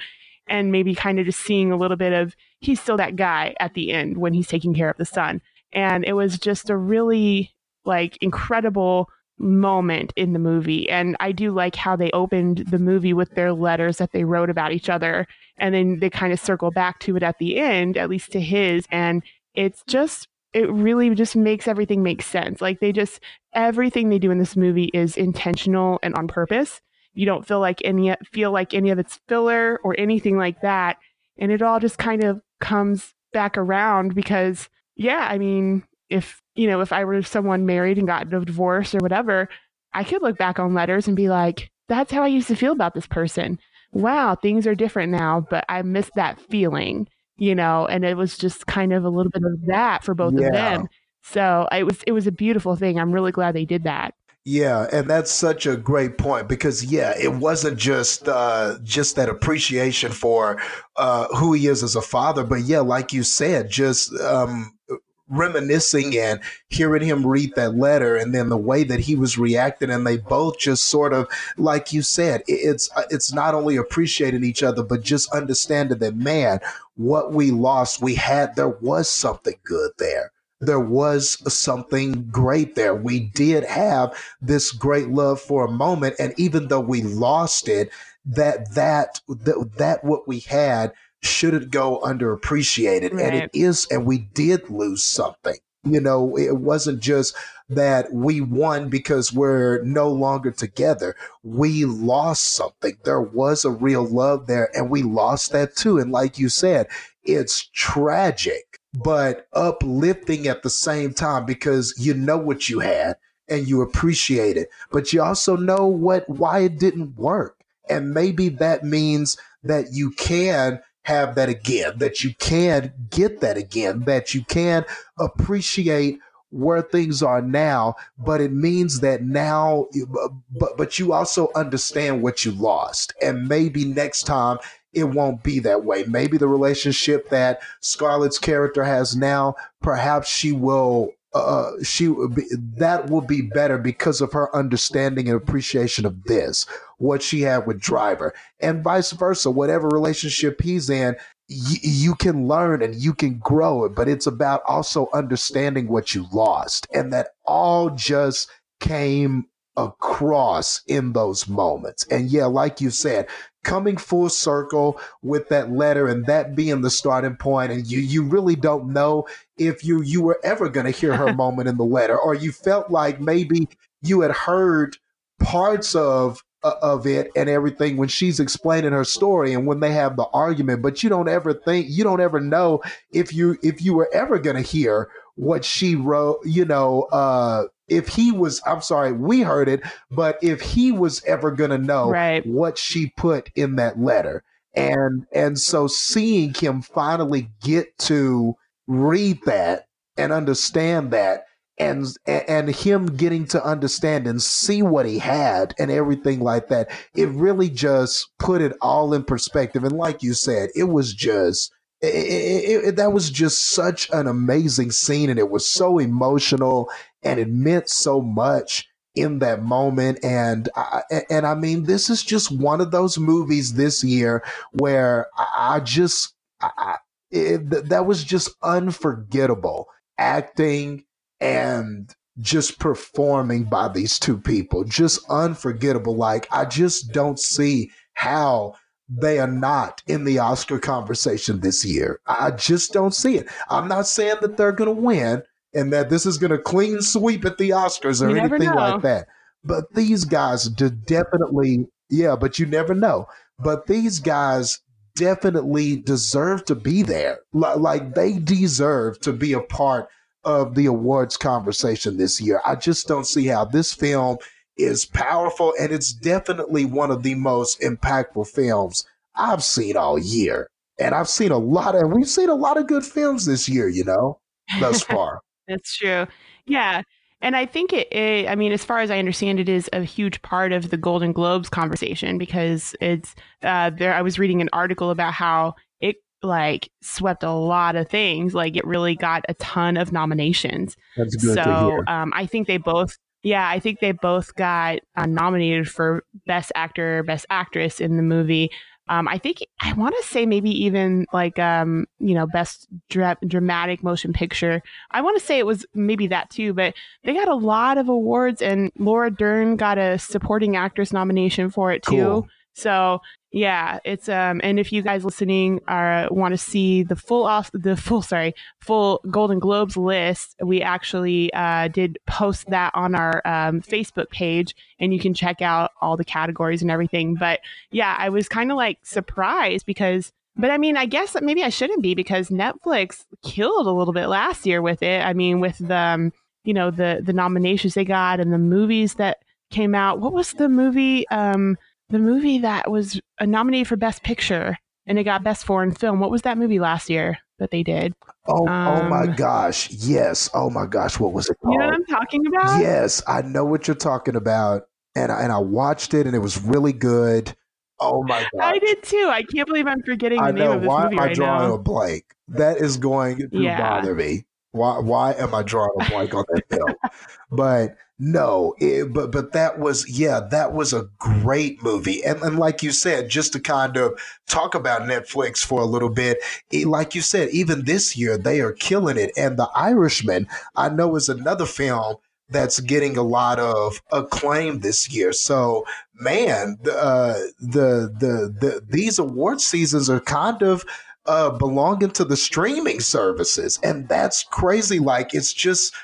and maybe kind of just seeing a little bit of he's still that guy at the end when he's taking care of the son, and it was just a really like incredible moment in the movie. And I do like how they opened the movie with their letters that they wrote about each other. And then they kind of circle back to it at the end, at least to his. And it's just, it really just makes everything make sense. Like they just, everything they do in this movie is intentional and on purpose. You don't feel like any, feel like any of it's filler or anything like that. And it all just kind of comes back around because, yeah, I mean, if you know if i were someone married and got a divorce or whatever i could look back on letters and be like that's how i used to feel about this person. Wow things are different now but i miss that feeling you know and it was just kind of a little bit of that for both yeah. of them. So it was it was a beautiful thing. I'm really glad they did that. Yeah, and that's such a great point because yeah, it wasn't just uh, just that appreciation for uh, who he is as a father, but yeah, like you said, just um, reminiscing and hearing him read that letter and then the way that he was reacting and they both just sort of like you said it's uh, it's not only appreciating each other but just understanding that man what we lost we had there was something good there there was something great there. We did have this great love for a moment. And even though we lost it, that, that, that, that what we had shouldn't go underappreciated. Right. And it is, and we did lose something. You know, it wasn't just that we won because we're no longer together. We lost something. There was a real love there, and we lost that too. And like you said, it's tragic, but uplifting at the same time because you know what you had and you appreciate it, but you also know what why it didn't work. And maybe that means that you can have that again, that you can get that again, that you can appreciate where things are now, but it means that now, but, but you also understand what you lost. And maybe next time it won't be that way. Maybe the relationship that Scarlett's character has now, perhaps she will uh, she would be, that will be better because of her understanding and appreciation of this, what she had with Driver, and vice versa. Whatever relationship he's in, y- you can learn and you can grow it, but it's about also understanding what you lost, and that all just came across in those moments. And yeah, like you said, coming full circle with that letter and that being the starting point and you you really don't know if you you were ever going to hear her moment in the letter or you felt like maybe you had heard parts of uh, of it and everything when she's explaining her story and when they have the argument but you don't ever think you don't ever know if you if you were ever going to hear what she wrote you know uh if he was i'm sorry we heard it but if he was ever going to know right. what she put in that letter and and so seeing him finally get to read that and understand that and and him getting to understand and see what he had and everything like that it really just put it all in perspective. And like you said it was just it, it, it, that was just such an amazing scene and it was so emotional and it meant so much in that moment. And I, and I mean this is just one of those movies this year where I just I, it, that was just unforgettable acting and just performing by these two people just unforgettable like I just don't see how they are not in the Oscar conversation this year. I just don't see it. I'm not saying that they're going to win and that this is going to clean sweep at the Oscars or anything like that. But these guys definitely, yeah, but you never know. But these guys definitely deserve to be there. Like they deserve to be a part of the awards conversation this year. I just don't see how this film is powerful and it's definitely one of the most impactful films I've seen all year. And I've seen a lot of, we've seen a lot of good films this year, you know, thus far. That's true. Yeah. And I think it, it, I mean, as far as I understand, it is a huge part of the Golden Globes conversation because it's uh, there. I was reading an article about how it like swept a lot of things. Like it really got a ton of nominations. That's good so. Um, I think they both, yeah, I think they both got uh, nominated for Best Actor, Best Actress in the movie. Um, I think I want to say maybe even like um, you know best dra- dramatic motion picture. I want to say it was maybe that too, but they got a lot of awards, and Laura Dern got a supporting actress nomination for it too. Cool. So yeah, it's um, and if you guys listening are want to see the full off the full sorry full Golden Globes list, we actually uh, did post that on our um, Facebook page, and you can check out all the categories and everything. But yeah, I was kind of like surprised because. But I mean, I guess maybe I shouldn't be because Netflix killed a little bit last year with it. I mean, with the, um, you know, the the nominations they got and the movies that came out. What was the movie? Um, the movie that was nominated for Best Picture and it got Best Foreign Film. What was that movie last year that they did? Oh, um, oh my um, gosh. Yes. Oh my gosh. What was it called? You know what I'm talking about? Yes. I know what you're talking about. And I, and I watched it and it was really good. Oh my god! I did too. I can't believe I'm forgetting the I name of this why movie am I right drawing now. a blank? That is going to yeah. bother me. Why why am I drawing a blank on that film? But no, it, but but that was yeah, that was a great movie, and and like you said, just to kind of talk about Netflix for a little bit, it, like you said, even this year they are killing it, and The Irishman I know is another film that's getting a lot of acclaim this year. So man, uh, the the the these award seasons are kind of uh, belonging to the streaming services, and that's crazy. Like it's just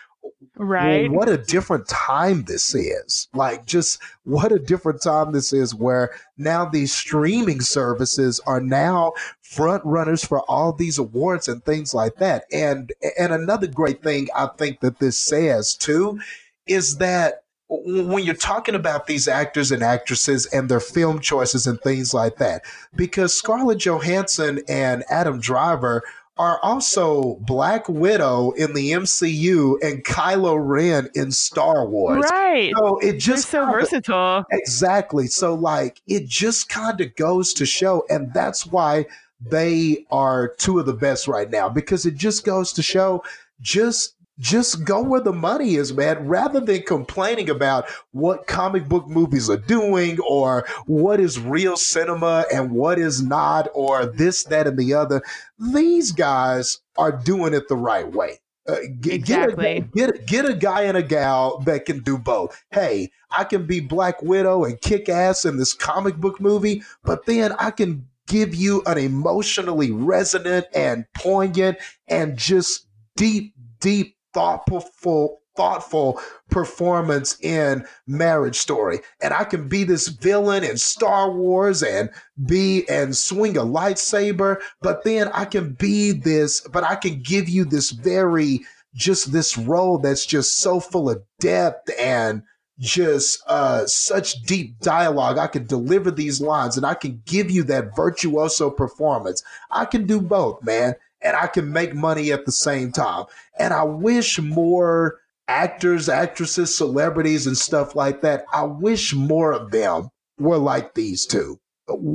Right. Well, what a different time this is. Like, just what a different time this is where now these streaming services are now front runners for all these awards and things like that. And and another great thing I think that this says too is that when you're talking about these actors and actresses and their film choices and things like that, because Scarlett Johansson and Adam Driver are also Black Widow in the MCU and Kylo Ren in Star Wars. Right. So it just They're so kinda, versatile. Exactly. So like it just kind of goes to show, and that's why they are two of the best right now because it just goes to show just just go where the money is, man, rather than complaining about what comic book movies are doing or what is real cinema and what is not, or this, that, and the other. These guys are doing it the right way. Uh, get, exactly. Get a, get, get a guy and a gal that can do both. Hey, I can be Black Widow and kick ass in this comic book movie, but then I can give you an emotionally resonant and poignant and just deep, deep thoughtful thoughtful performance in marriage story and i can be this villain in star wars and be and swing a lightsaber but then i can be this but i can give you this very just this role that's just so full of depth and just uh, such deep dialogue. I can deliver these lines and I can give you that virtuoso performance. I can do both, man and I can make money at the same time. And I wish more actors, actresses, celebrities, and stuff like that, I wish more of them were like these two.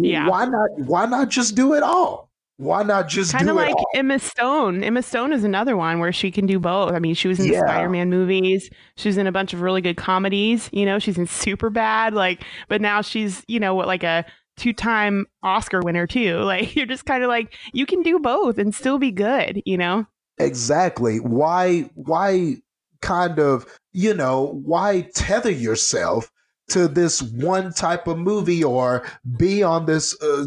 Yeah. Why not? Why not just do it all? Why not just kind of like all? Emma Stone? Emma Stone is another one where she can do both. I mean, she was in yeah. the Spider-Man movies. She's in a bunch of really good comedies. You know, she's in Superbad. Like, but now she's you know what like a two-time Oscar winner too. Like you're just kind of like you can do both and still be good, you know? Exactly. Why why kind of, you know, why tether yourself to this one type of movie or be on this uh,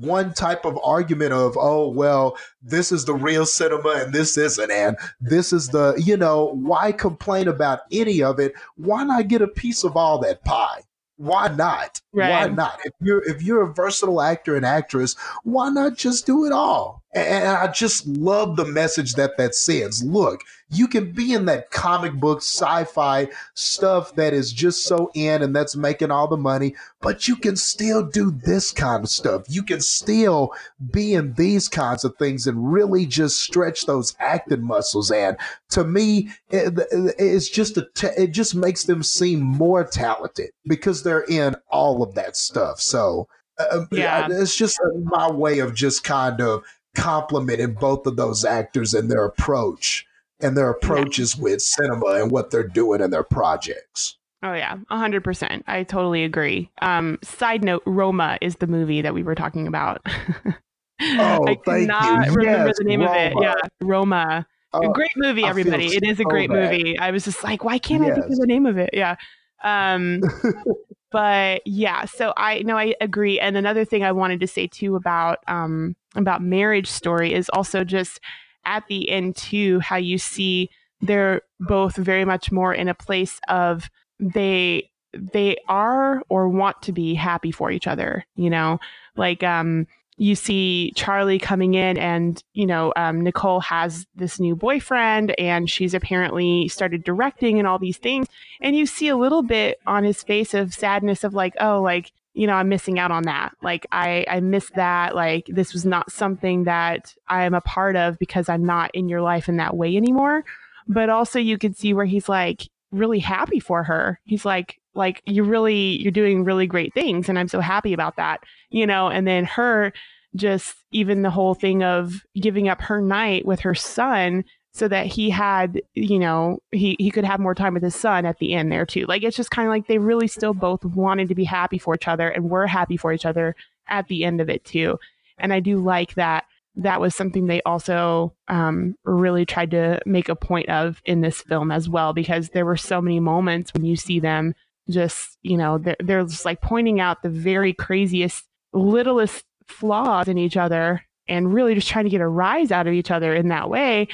one type of argument of oh well this is the real cinema and this isn't and this is the you know why complain about any of it why not get a piece of all that pie why not? Right. Why not? If you're if you're a versatile actor and actress, why not just do it all? And I just love the message that that sends. Look, you can be in that comic book sci-fi stuff that is just so in and that's making all the money, but you can still do this kind of stuff. You can still be in these kinds of things and really just stretch those acting muscles. And to me, it, it's just a it just makes them seem more talented because they're in all of that stuff. So. Uh, yeah. It's just my way of just kind of complimenting both of those actors and their approach and their approaches with cinema and what they're doing in their projects. Oh yeah, hundred percent. I totally agree. Um, side note: Roma is the movie that we were talking about. oh, I cannot remember yes, the name Roma. of it. Yeah, Roma. Oh, a great movie, everybody. It is a great movie. I was just like, why can't yes. I think of the name of it? Yeah. Um, but yeah, so I know I agree. And another thing I wanted to say too about um, about Marriage Story is also just at the end too how you see they're both very much more in a place of they they are or want to be happy for each other you know like um you see Charlie coming in, and you know um, Nicole has this new boyfriend, and she's apparently started directing and all these things. And you see a little bit on his face of sadness of like, oh, like you know, I'm missing out on that. Like I, I miss that. Like this was not something that I am a part of because I'm not in your life in that way anymore. But also you could see where he's like really happy for her. He's like, like you really, you're doing really great things. And I'm so happy about that, you know, and then her just even the whole thing of giving up her night with her son so that he had, you know, he, he could have more time with his son at the end there too. Like it's just kind of like they really still both wanted to be happy for each other and were happy for each other at the end of it too. And I do like that that was something they also um, really tried to make a point of in this film as well, because there were so many moments when you see them just, you know, they're, they're just like pointing out the very craziest, littlest flaws in each other and really just trying to get a rise out of each other in that way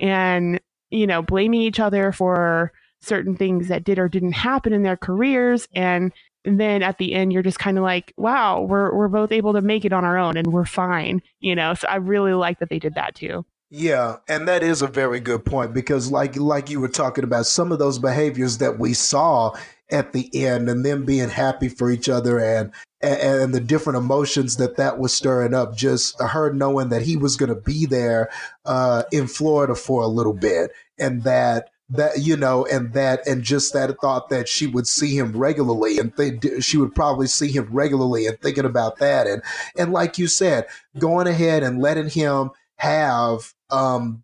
and, you know, blaming each other for certain things that did or didn't happen in their careers. And then at the end, you're just kind of like, wow, we're, we're both able to make it on our own and we're fine, you know? So I really like that they did that too. Yeah, and that is a very good point because like like you were talking about some of those behaviors that we saw at the end and them being happy for each other and and, the different emotions that that was stirring up just her knowing that he was going to be there uh, in Florida for a little bit and that that you know and that and just that thought that she would see him regularly and she would probably see him regularly and thinking about that and and like you said going ahead and letting him have um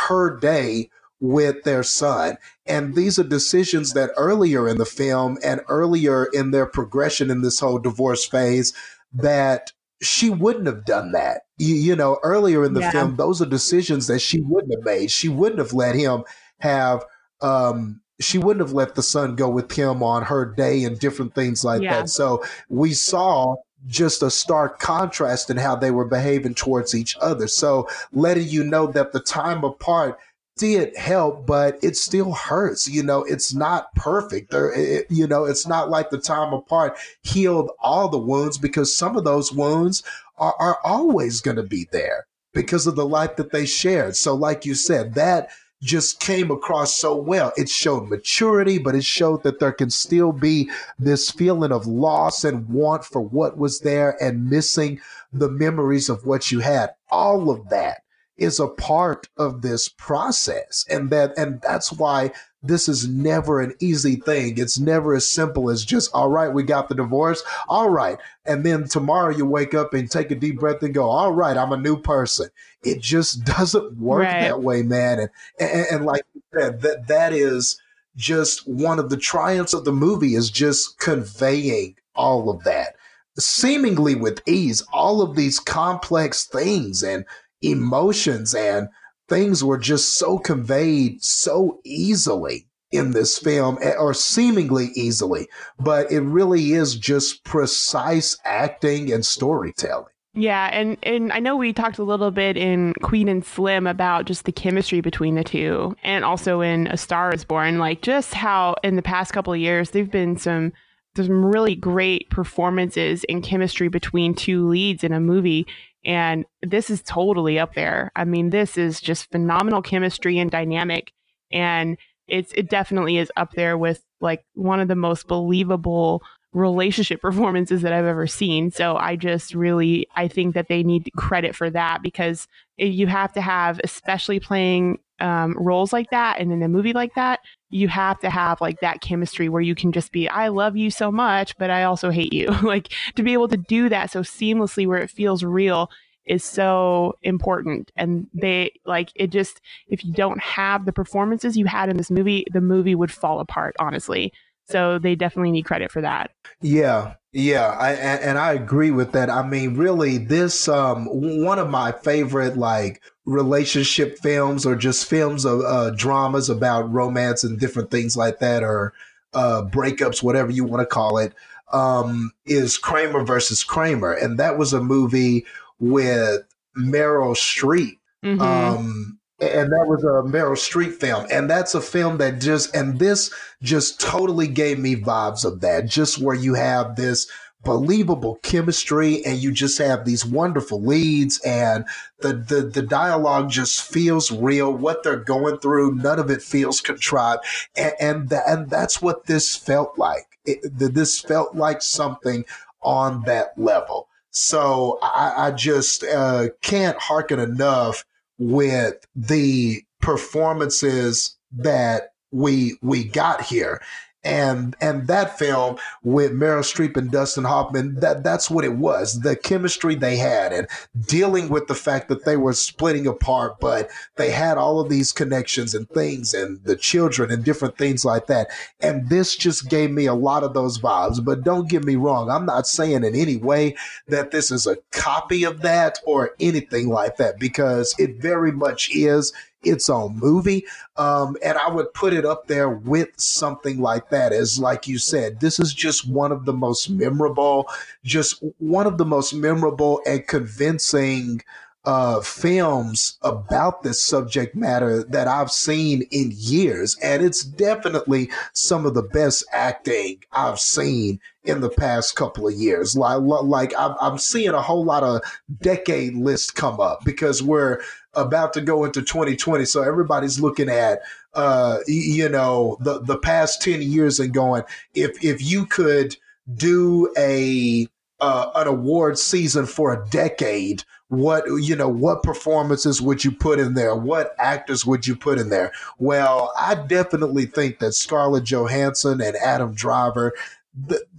her day with their son. And these are decisions that earlier in the film and earlier in their progression in this whole divorce phase that she wouldn't have done that. You, you know, earlier in the yeah. film, those are decisions that she wouldn't have made. She wouldn't have let him have um she wouldn't have let the son go with him on her day and different things like yeah. that. So we saw just a stark contrast in how they were behaving towards each other. So letting you know that the time apart did help, but it still hurts. You know, it's not perfect. Or, it, you know, it's not like the time apart healed all the wounds because some of those wounds are, are always going to be there because of the life that they shared. So, like you said, that just came across so well. It showed maturity, but it showed that there can still be this feeling of loss and want for what was there and missing the memories of what you had. All of that is a part of this process. And that and that's why this is never an easy thing. It's never as simple as just all right we got the divorce. All right. And then tomorrow you wake up and take a deep breath and go all right i'm a new person. It just doesn't work right. that way man. And, and and like you said that that is just one of the triumphs of the movie is just conveying all of that. Seemingly with ease all of these complex things. And emotions and things were just so conveyed so easily in this film, eh, or seemingly easily, but it really is just precise acting and storytelling. Yeah, and and I know we talked a little bit in Queen and Slim about just the chemistry between the two, and also in A Star Is Born, like just how in the past couple of years there've been some some really great performances and chemistry between two leads in a movie, and this is totally up there. I mean, this is just phenomenal chemistry and dynamic, and it's it definitely is up there with like one of the most believable relationship performances that I've ever seen. So I just really I think that they need credit for that because you have to have, especially playing um, roles like that and in a movie like that, you have to have like that chemistry where you can just be, I love you so much, but I also hate you. like to be able to do that so seamlessly where it feels real is so important. And they like it just, if you don't have the performances you had in this movie, the movie would fall apart, honestly. So they definitely need credit for that. Yeah, yeah, I, and I agree with that. I mean, really, this um one of my favorite like relationship films or just films of uh, dramas about romance and different things like that, or uh, breakups, whatever you want to call it, um, is Kramer versus Kramer, and that was a movie with Meryl Streep. Mm-hmm. Um, and that was a Meryl Streep film. And that's a film that just, and this just totally gave me vibes of that, just where you have this believable chemistry and you just have these wonderful leads and the, the, the dialogue just feels real. What they're going through, none of it feels contrived. And, and, the, and that's what this felt like. It, this felt like something on that level. So I, I just uh, can't hearken enough with the performances that we we got here and and that film with Meryl Streep and Dustin Hoffman that that's what it was the chemistry they had and dealing with the fact that they were splitting apart but they had all of these connections and things and the children and different things like that. And this just gave me a lot of those vibes but don't get me wrong I'm not saying in any way that this is a copy of that or anything like that because it very much is its own movie. Um, and I would put it up there with something like that. As like you said, this is just one of the most memorable, just one of the most memorable and convincing uh, films about this subject matter that I've seen in years. And it's definitely some of the best acting I've seen in the past couple of years. Like, like I'm, I'm seeing a whole lot of decade lists come up because we're about to go into 2020. So everybody's looking at, uh, you know, the, the past 10 years and going, if, if you could do a, uh, an award season for a decade, what you know what performances would you put in there what actors would you put in there well i definitely think that scarlett johansson and adam driver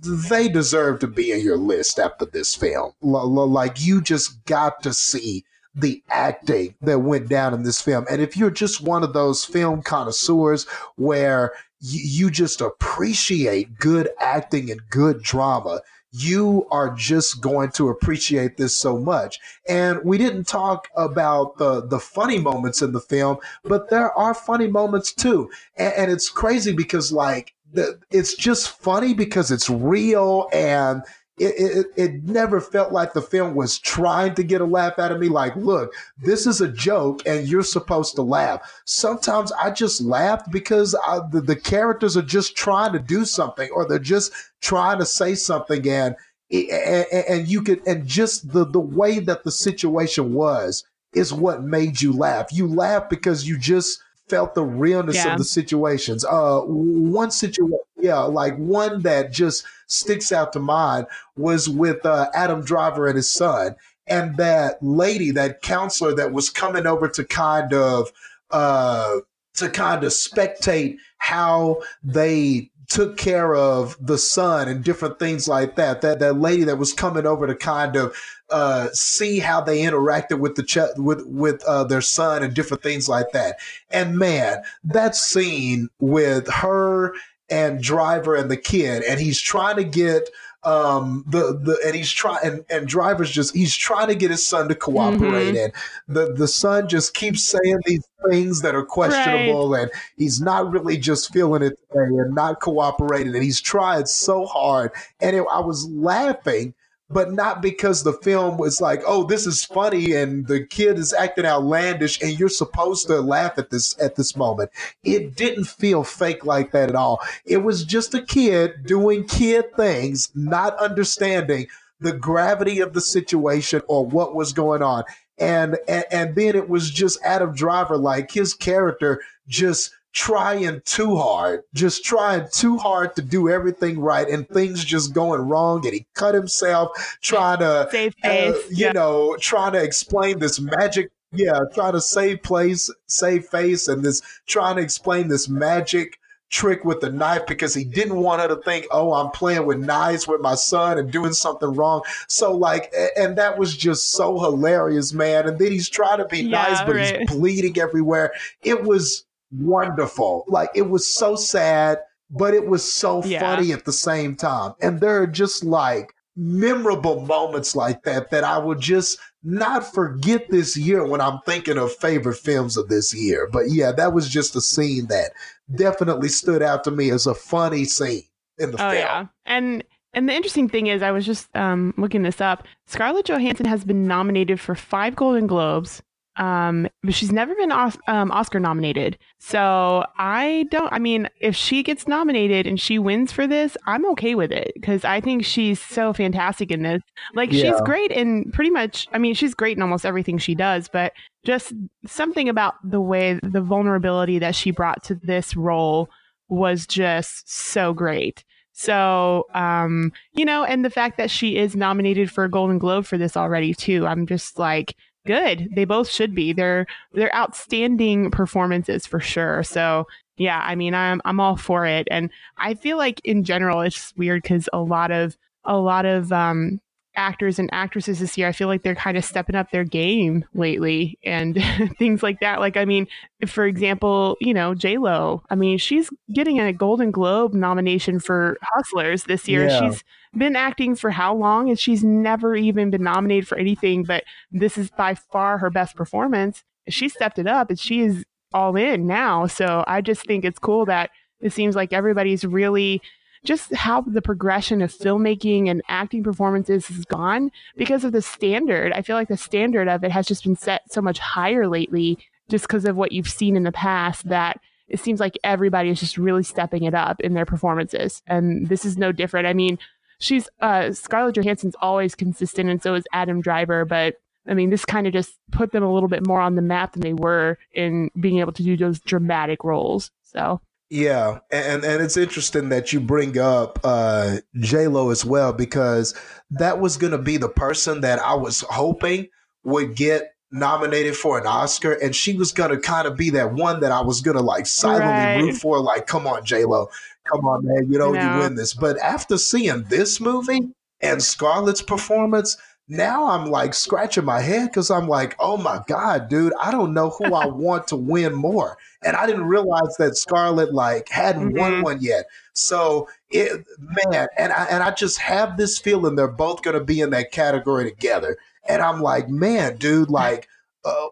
they deserve to be in your list after this film like you just got to see the acting that went down in this film. And if you're just one of those film connoisseurs where you, just appreciate good acting and good drama, you are just going to appreciate this so much. And we didn't talk about the, the funny moments in the film, but there are funny moments too. And, and it's crazy because like, the, it's just funny because it's real and it, it, it never felt like the film was trying to get a laugh out of me. Like, look, this is a joke and you're supposed to laugh. Sometimes I just laughed because I, the, the characters are just trying to do something or they're just trying to say something and, and, and you could, and just the, the way that the situation was is what made you laugh. You laugh because you just felt the realness yeah. of the situations. Uh, one situation, yeah, like one that just sticks out to mind was with uh, Adam Driver and his son, and that lady, that counselor that was coming over to kind of uh, to kind of spectate how they took care of the son and different things like that. That that lady that was coming over to kind of uh, see how they interacted with the ch- with with uh, their son and different things like that. And man, that scene with her and Driver and the kid, and he's trying to get um the the and he's trying and, and driver's just he's trying to get his son to cooperate Mhm. and the the son just keeps saying these things that are questionable and he's not really just feeling it and not cooperating. And he's trying so hard. And it, i was laughing but not because the film was like oh this is funny and the kid is acting outlandish and you're supposed to laugh at this at this moment. It didn't feel fake like that at all. It was just a kid doing kid things not understanding the gravity of the situation or what was going on. And and, and then it was just adam driver like his character just trying too hard just trying too hard to do everything right and things just going wrong and he cut himself trying to Save uh, face. you yeah. know, trying to explain this magic. Yeah, trying to save place, save face, and this trying to explain this magic trick with the knife because he didn't want her to think, oh, I'm playing with knives with my son and doing something wrong. So, like, and that was just so hilarious, man. And then he's trying to be Yeah, nice, but right. he's bleeding everywhere. It was wonderful. Like, it was so sad, but it was so Yeah. funny at the same time. And there are just like, memorable moments like that that I will just not forget this year when I'm thinking of favorite films of this year. But yeah, that was just a scene that definitely stood out to me as a funny scene in the Oh film. yeah, and and the interesting thing is, I was just um, looking this up. Scarlett Johansson has been nominated for five Golden Globes, um, but she's never been Os- um, Oscar nominated. So I don't. I mean, if she gets nominated and she wins for this, I'm okay with it because I think she's so fantastic in this. Like she's great in pretty much. I mean, she's great in almost everything she does, but just something about the way the vulnerability that she brought to this role was just so great. So, um, you know, and the fact that she is nominated for a Golden Globe for this already too, I'm just like, good. They both should be. They're they're outstanding performances for sure. So, yeah, I mean, I'm I'm all for it, and I feel like in general it's weird because a lot of a lot of um, actors and actresses this year, I feel like they're kind of stepping up their game lately and things like that. Like, I mean, for example, you know, J Lo. I mean, she's getting a Golden Globe nomination for Hustlers this year. Yeah. She's been acting for how long? And she's never even been nominated for anything. But this is by far her best performance. She stepped it up, and she is all in now. So I just think it's cool that it seems like everybody's really just how the progression of filmmaking and acting performances has gone because of the standard. I feel like the standard of it has just been set so much higher lately just because of what you've seen in the past that it seems like everybody is just really stepping it up in their performances. And this is no different. I mean, she's uh Scarlett Johansson's always consistent and so is Adam Driver, but I mean, this kind of just put them a little bit more on the map than they were in being able to do those dramatic roles. So, Yeah, and and it's interesting that you bring up uh, J Lo as well because that was going to be the person that I was hoping would get nominated for an Oscar, and she was going to kind of be that one that I was going to like silently Right. root for. Like, come on, J Lo, come on, man, you know No. you win this. But after seeing this movie and Scarlett's performance. Now I'm like scratching my head because I'm like, oh my God, dude, I don't know who I want to win more and I didn't realize that Scarlett like hadn't won Mhm. one yet. So it, man, and I and I just have this feeling they're both going to be in that category together. And I'm like, man, dude, like, uh,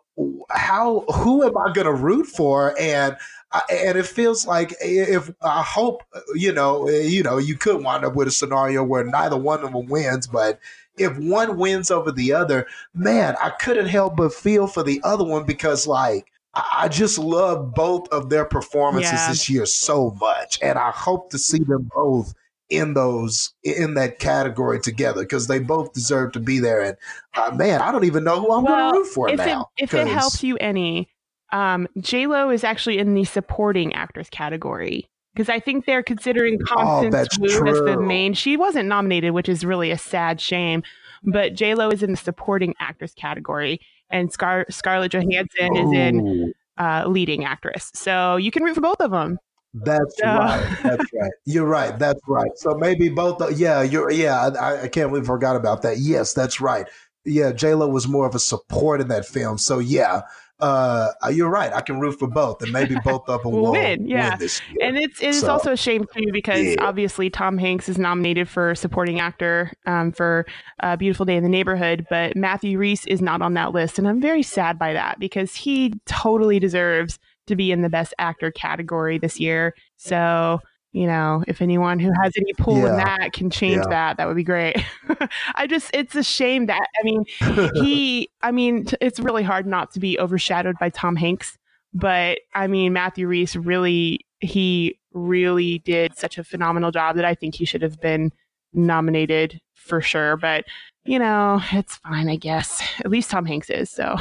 how who am I going to root for? And I, and it feels like if I hope you know, you know, you could wind up with a scenario where neither one of them wins, but if one wins over the other, man, I couldn't help but feel for the other one because like I just love both of their performances Yeah. this year so much, and I hope to see them both in those in that category together because they both deserve to be there. And uh, man, I don't even know who I'm Well, going to root for if now. it if it helps you any, um, J Lo is actually in the supporting actress category because I think they're considering Constance Oh, Wu as the main. She wasn't nominated, which is really a sad shame. But J Lo is in the supporting actress category, and Scar- Scarlett Johansson is in uh, leading actress. So you can root for both of them. That's Yeah. right. That's right. You're right. That's right. So maybe both. Of, Yeah, you're. Yeah, I, I can't believe I forgot about that. Yes, that's right. Yeah, J Lo was more of a support in that film. So yeah, uh, you're right. I can root for both, and maybe both of them will, win. Yeah, win this year. and it's it's so, also a shame too because yeah. obviously Tom Hanks is nominated for supporting actor um, for uh, Beautiful Day in the Neighborhood, but Matthew Rhys is not on that list, and I'm very sad by that because he totally deserves to be in the Best Actor category this year. So you know, if anyone who has any pull yeah. in that can change yeah. that, that would be great. I just, it's a shame that, I mean, he, I mean, it's really hard not to be overshadowed by Tom Hanks, but I mean, Matthew Rhys really, he really did such a phenomenal job that I think he should have been nominated for sure. But you know, it's fine, I guess. At least Tom Hanks is. So,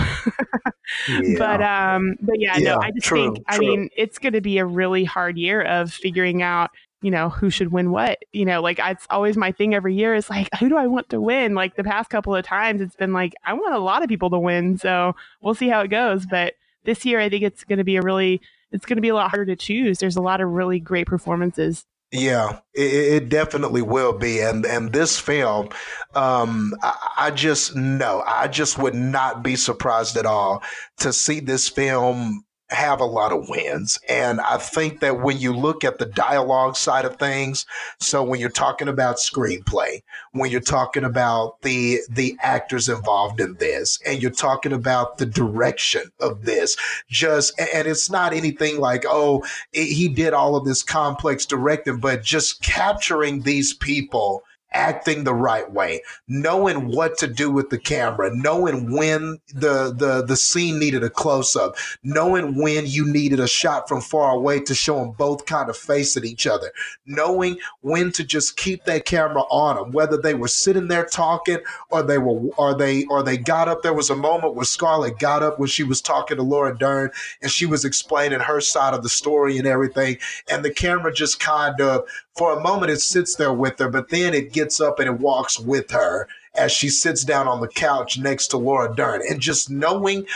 yeah. but um, but yeah, yeah no, I just true, think, I mean, it's going to be a really hard year of figuring out, you know, who should win what. You know, like it's always my thing every year is like, who do I want to win? Like the past couple of times, it's been like I want a lot of people to win. So we'll see how it goes. But this year, I think it's going to be a really, it's going to be a lot harder to choose. There's a lot of really great performances. Yeah, it, it, definitely will be, and and this film, um, I, I, just no, I just would not be surprised at all to see this film have a lot of wins. And I think that when you look at the dialogue side of things, so when you're talking about screenplay, when you're talking about the the actors involved in this, and you're talking about the direction of this, just and it's not anything like, oh, he did all of this complex directing, but just capturing these people acting the right way, knowing what to do with the camera, knowing when the the the scene needed a close up, knowing when you needed a shot from far away to show them both kind of facing each other, knowing when to just keep that camera on them, whether they were sitting there talking or they were or they or they got up. There was a moment where Scarlett got up when she was talking to Laura Dern and she was explaining her side of the story and everything, and the camera just kind of for a moment it sits there with her, but then it gets up and it walks with her as she sits down on the couch next to Laura Dern. And just knowing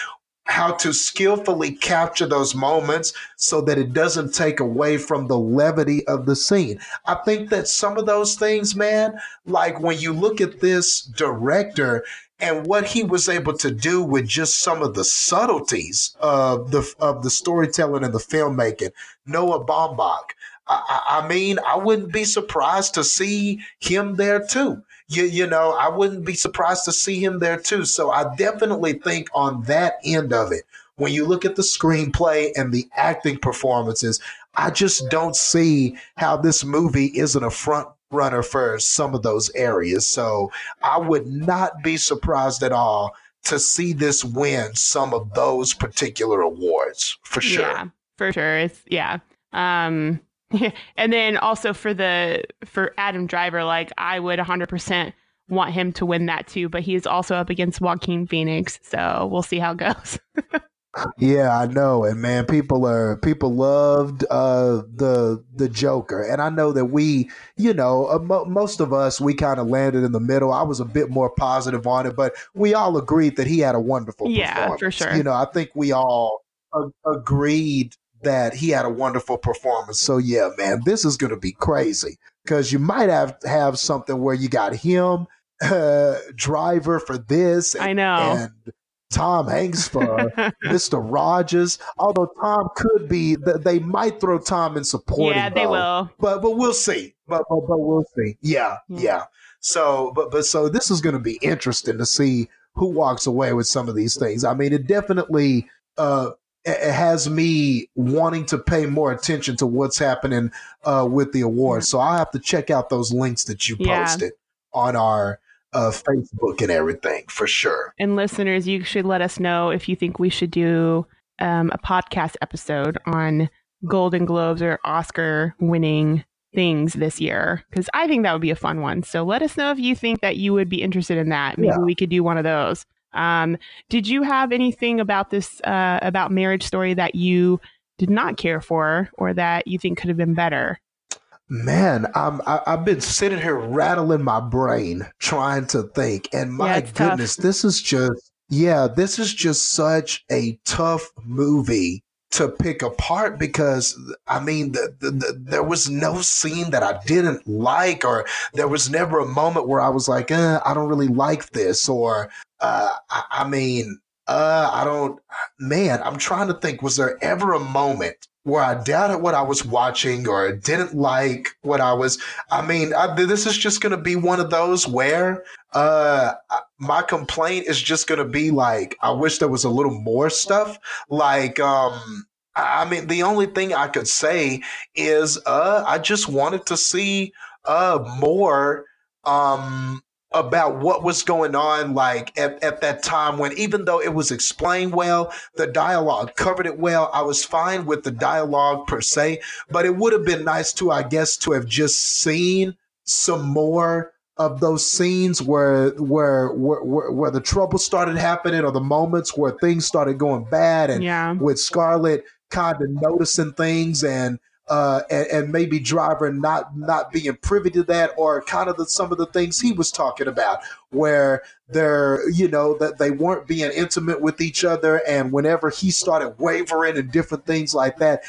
how to skillfully capture those moments so that it doesn't take away from the levity of the scene. I think that some of those things, man, like when you look at this director and what he was able to do with just some of the subtleties of the of the storytelling and the filmmaking, Noah Baumbach, I, I mean, I wouldn't be surprised to see him there too. You, you know, I wouldn't be surprised to see him there too. So I definitely think on that end of it, when you look at the screenplay and the acting performances, I just don't see how this movie isn't a front runner for some of those areas. So I would not be surprised at all to see this win some of those particular awards for sure. Yeah, for sure. It's yeah. Um and then also for the for Adam Driver, like I would 100% want him to win that too, but he is also up against Joaquin Phoenix, so we'll see how it goes. yeah, I know, and man, people are people loved uh, the the Joker, and I know that we, you know, uh, mo- most of us we kind of landed in the middle. I was a bit more positive on it, but we all agreed that he had a wonderful yeah, for sure. You know, I think we all a- agreed that he had a wonderful performance. So yeah, man, this is going to be crazy because you might have have something where you got him uh, driver for this. And, I know. And Tom Hanks for Mr. Rogers. Although Tom could be, they might throw Tom in supporting. Yeah, they will. But but we'll see. But but, but we'll see. Yeah, yeah, yeah. So but but so this is going to be interesting to see who walks away with some of these things. I mean, it definitely uh, it has me wanting to pay more attention to what's happening uh, with the awards. So I'll have to check out those links that you posted yeah. on our uh, Facebook and everything for sure. And listeners, you should let us know if you think we should do um, a podcast episode on Golden Globes or Oscar winning things this year because I think that would be a fun one. So let us know if you think that you would be interested in that. Maybe yeah. we could do one of those. Um, did you have anything about this uh, about Marriage Story that you did not care for, or that you think could have been better? Man, I'm, I, i have been sitting here rattling my brain trying to think, and my yeah, goodness, tough. this is just yeah, this is just such a tough movie to pick apart because I mean, the, the, the, there was no scene that I didn't like, or there was never a moment where I was like, eh, I don't really like this, or uh, I, I, mean, uh, I don't man, I'm trying to think, was there ever a moment where I doubted what I was watching or didn't like what I was? I mean, I, this is just going to be one of those where uh, my complaint is just going to be like, I wish there was a little more stuff. Like, um, I mean, the only thing I could say is, uh, I just wanted to see, uh, more, um, about what was going on like at, at that time when even though it was explained well the dialogue covered it well i was fine with the dialogue per se but it would have been nice to i guess to have just seen some more of those scenes where where where, where, where the trouble started happening or the moments where things started going bad and yeah. with scarlett kind of noticing things and uh, and, and, maybe driver not not being privy to that or kind of the, some of the things he was talking about where they're you know that they weren't being intimate with each other and whenever he started wavering and different things like that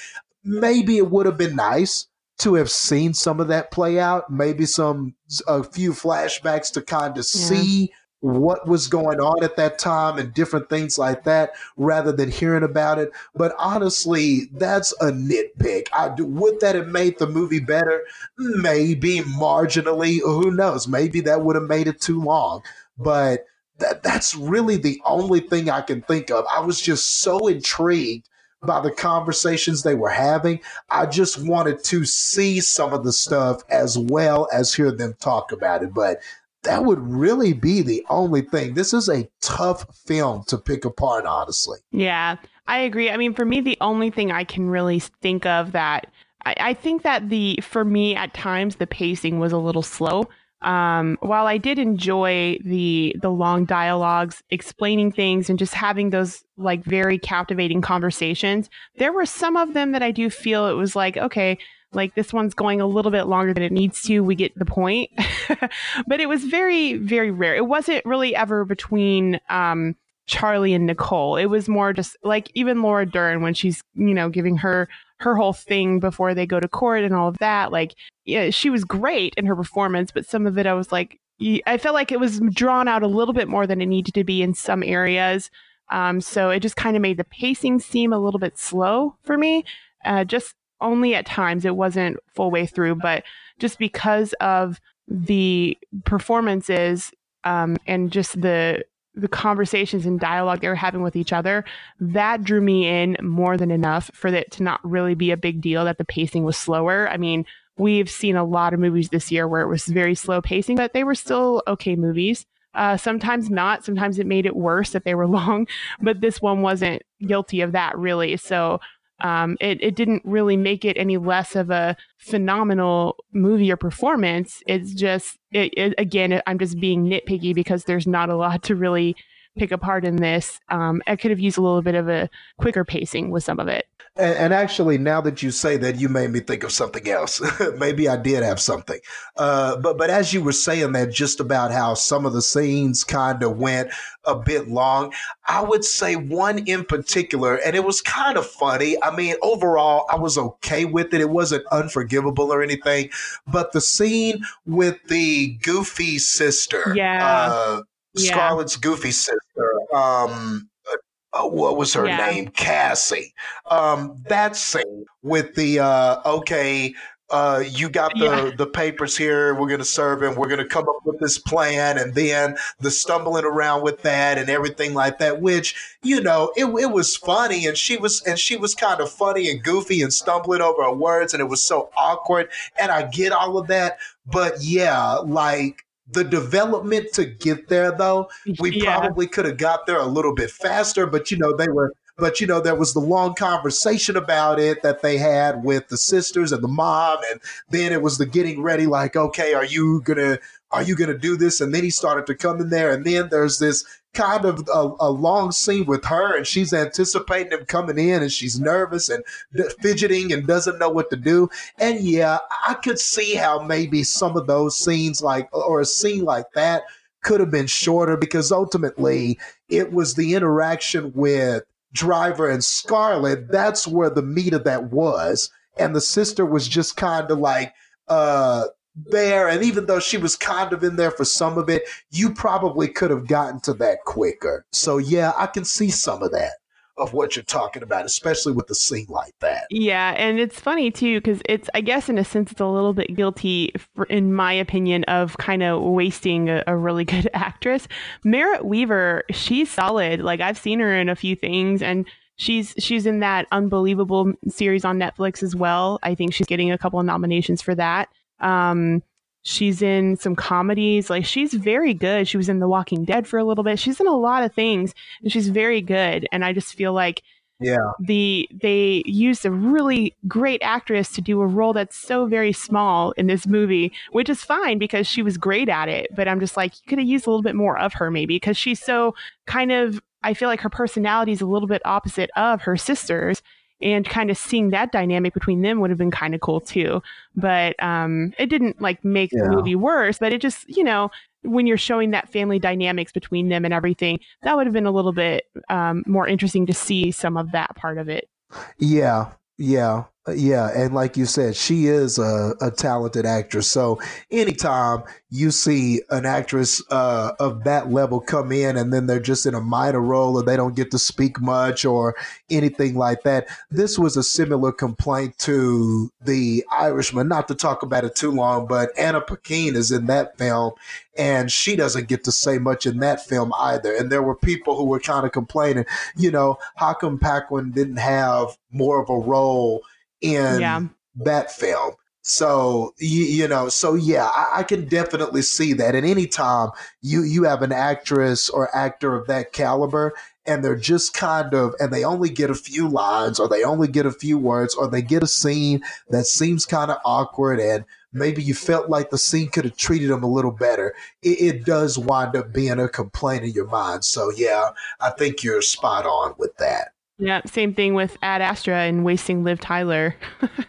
maybe it would have been nice to have seen some of that play out maybe some a few flashbacks to kind of yeah. see what was going on at that time and different things like that rather than hearing about it. But honestly, that's a nitpick. I do, would that have made the movie better? Maybe marginally. Who knows? Maybe that would have made it too long. But that that's really the only thing I can think of. I was just so intrigued by the conversations they were having. I just wanted to see some of the stuff as well as hear them talk about it. But that would really be the only thing. This is a tough film to pick apart, honestly. Yeah, I agree. I mean, for me, the only thing I can really think of that I, I think that the for me at times the pacing was a little slow. Um, while I did enjoy the the long dialogues, explaining things, and just having those like very captivating conversations, there were some of them that I do feel it was like, okay, like this one's going a little bit longer than it needs to. We get the point. but it was very, very rare. It wasn't really ever between um, Charlie and Nicole. It was more just like even Laura Dern when she's, you know, giving her her whole thing before they go to court and all of that. Like, yeah, she was great in her performance, but some of it I was like, I felt like it was drawn out a little bit more than it needed to be in some areas. Um, so it just kind of made the pacing seem a little bit slow for me. Uh, just only at times it wasn't full way through but just because of the performances um, and just the the conversations and dialogue they were having with each other that drew me in more than enough for it to not really be a big deal that the pacing was slower. I mean we've seen a lot of movies this year where it was very slow pacing but they were still okay movies. Uh, sometimes not. Sometimes it made it worse that they were long but this one wasn't guilty of that really. So um, it, it didn't really make it any less of a phenomenal movie or performance. It's just, it, it, again, I'm just being nitpicky because there's not a lot to really pick apart in this. Um, I could have used a little bit of a quicker pacing with some of it. And, and, actually, now that you say that, you made me think of something else. Maybe I did have something. Uh, but but as you were saying that, just about how some of the scenes kind of went a bit long, I would say one in particular, and it was kind of funny. I mean, overall, I was okay with it. It wasn't unforgivable or anything. But the scene with the goofy sister, yeah. Uh, Scarlett's yeah. goofy sister. Um, uh, what was her yeah. name? Cassie. Um, that scene with the uh, okay. Uh, you got the, yeah. the papers here. We're going to serve him. We're going to come up with this plan. And then the stumbling around with that and everything like that, which, you know, it, it was funny. And she was, and she was kind of funny and goofy and stumbling over her words. And it was so awkward. And I get all of that. But yeah, like, the development to get there though we yeah. probably could have got there a little bit faster but you know they were but you know there was the long conversation about it that they had with the sisters and the mom and then it was the getting ready like okay are you gonna are you gonna do this and then he started to come in there and then there's this kind of a, a, long scene with her and she's anticipating him coming in and she's nervous and fidgeting and doesn't know what to do. And yeah i could see how maybe some of those scenes like or a scene like that could have been shorter because ultimately it was the interaction with driver and scarlett. That's where the meat of that was. And the sister was just kind of like uh there and even though she was kind of in there for some of it you probably could have gotten to that quicker so yeah i can see some of that of what you're talking about, especially with a scene like that. Yeah, and it's funny too because it's I guess in a sense it's a little bit guilty, for, in my opinion, of kind of wasting a, a, really good actress. Merritt Wever, she's solid. Like I've seen her in a few things, and she's she's in that unbelievable series on Netflix as well. I think she's getting a couple of nominations for that. Um, She's in some comedies. Like she's very good. She was in The Walking Dead for a little bit. She's in a lot of things and she's very good. And I just feel like yeah. The they used a really great actress to do a role that's so very small in this movie, which is fine because she was great at it. But I'm just like, you could have used a little bit more of her maybe because she's so kind of I feel like her personality is a little bit opposite of her sisters and kind of seeing that dynamic between them would have been kind of cool too. But um, it didn't like make yeah. the movie worse, but it just, you know, when you're showing that family dynamics between them and everything, that would have been a little bit um, more interesting to see some of that part of it. Yeah, yeah. Yeah, and like you said, she is a, a talented actress. So anytime you see an actress uh, of that level come in and then they're just in a minor role or they don't get to speak much or anything like that, this was a similar complaint to The Irishman. Not to talk about it too long, but Anna Paquin is in that film and she doesn't get to say much in that film either. And there were people who were kind of complaining, you know, how come Paquin didn't have more of a role? In yeah. that film. So you, you, know, so yeah, I, I, can definitely see that. At any time you you have an actress or actor of that caliber, and they're just kind of, and they only get a few lines, or they only get a few words, or they get a scene that seems kind of awkward, and maybe you felt like the scene could have treated them a little better. It, it does wind up being a complaint in your mind. So yeah, I think you're spot on with that. Yeah, same thing with Ad Astra and wasting Liv Tyler.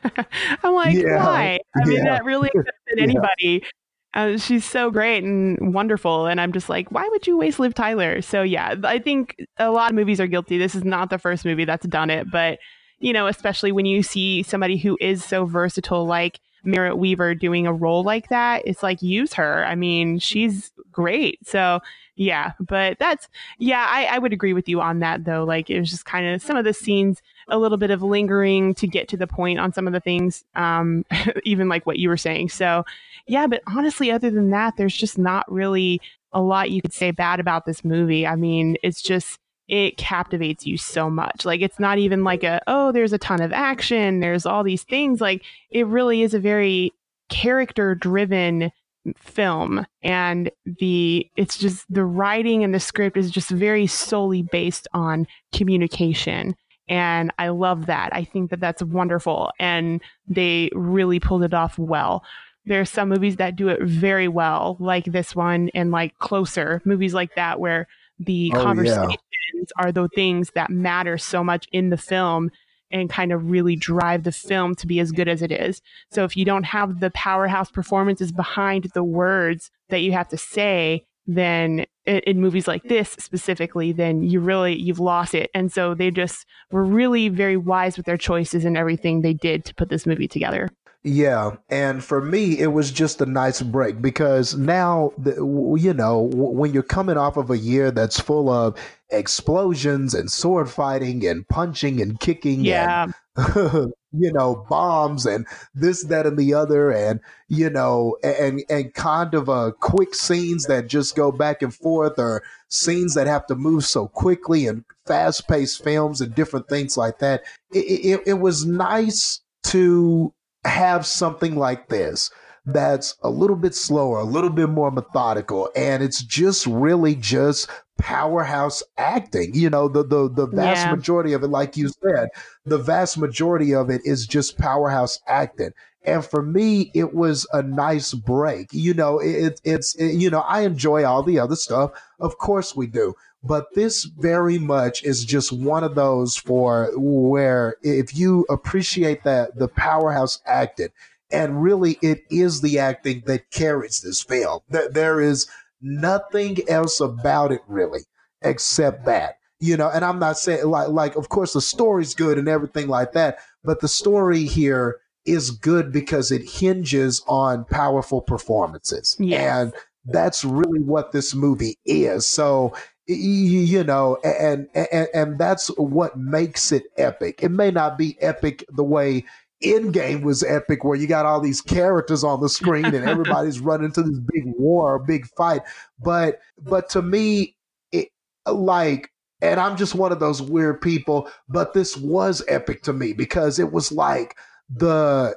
I'm like, yeah. why? I mean, that really affected anybody. Uh, she's so great and wonderful, and I'm just like, why would you waste Liv Tyler? So yeah, I think a lot of movies are guilty. This is not the first movie that's done it, but you know, especially when you see somebody who is so versatile, like Merritt Wever, doing a role like that, it's like use her. I mean, she's great. So yeah, but that's yeah, I, I would agree with you on that though. Like it was just kind of some of the scenes a little bit of lingering to get to the point on some of the things, um, even like what you were saying. So yeah, but honestly, other than that, there's just not really a lot you could say bad about this movie. I mean, it's just it captivates you so much. Like it's not even like a oh, there's a ton of action, there's all these things. Like it really is a very character driven film and the it's just the writing and the script is just very solely based on communication and I love that. I think that that's wonderful and they really pulled it off well. There are some movies that do it very well, like this one and like Closer, movies like that where the oh, conversations yeah. are the things that matter so much in the film and kind of really drive the film to be as good as it is. So if you don't have the powerhouse performances behind the words that you have to say, then in movies like this specifically, then you really you've lost it. And so they just were really very wise with their choices and everything they did to put this movie together. Yeah, and for me, it was just a nice break because now, you know, when you're coming off of a year that's full of explosions and sword fighting and punching and kicking, yeah, and, you know, bombs and this, that, and the other, and you know, and and kind of uh, quick scenes that just go back and forth, or scenes that have to move so quickly, and fast paced films and different things like that. It, it, it was nice to have something like this that's a little bit slower, a little bit more methodical, and it's just really just powerhouse acting. You know, the the the vast yeah. majority of it, like you said, the vast majority of it is just powerhouse acting. And for me, it was a nice break. You know, it, it's it, you know I enjoy all the other stuff, of course we do, but this very much is just one of those for where if you appreciate that the powerhouse acted and really it is the acting that carries this film there is nothing else about it really except that you know? And i'm not saying like like of course the story's good and everything like that but the story here is good because it hinges on powerful performances. Yes. and that's really what this movie is. So you know, and, and and that's what makes it epic. It may not be epic the way Endgame was epic, where you got all these characters on the screen and everybody's running to this big war, big fight. But but to me, it like, and I'm just one of those weird people. But this was epic to me because it was like the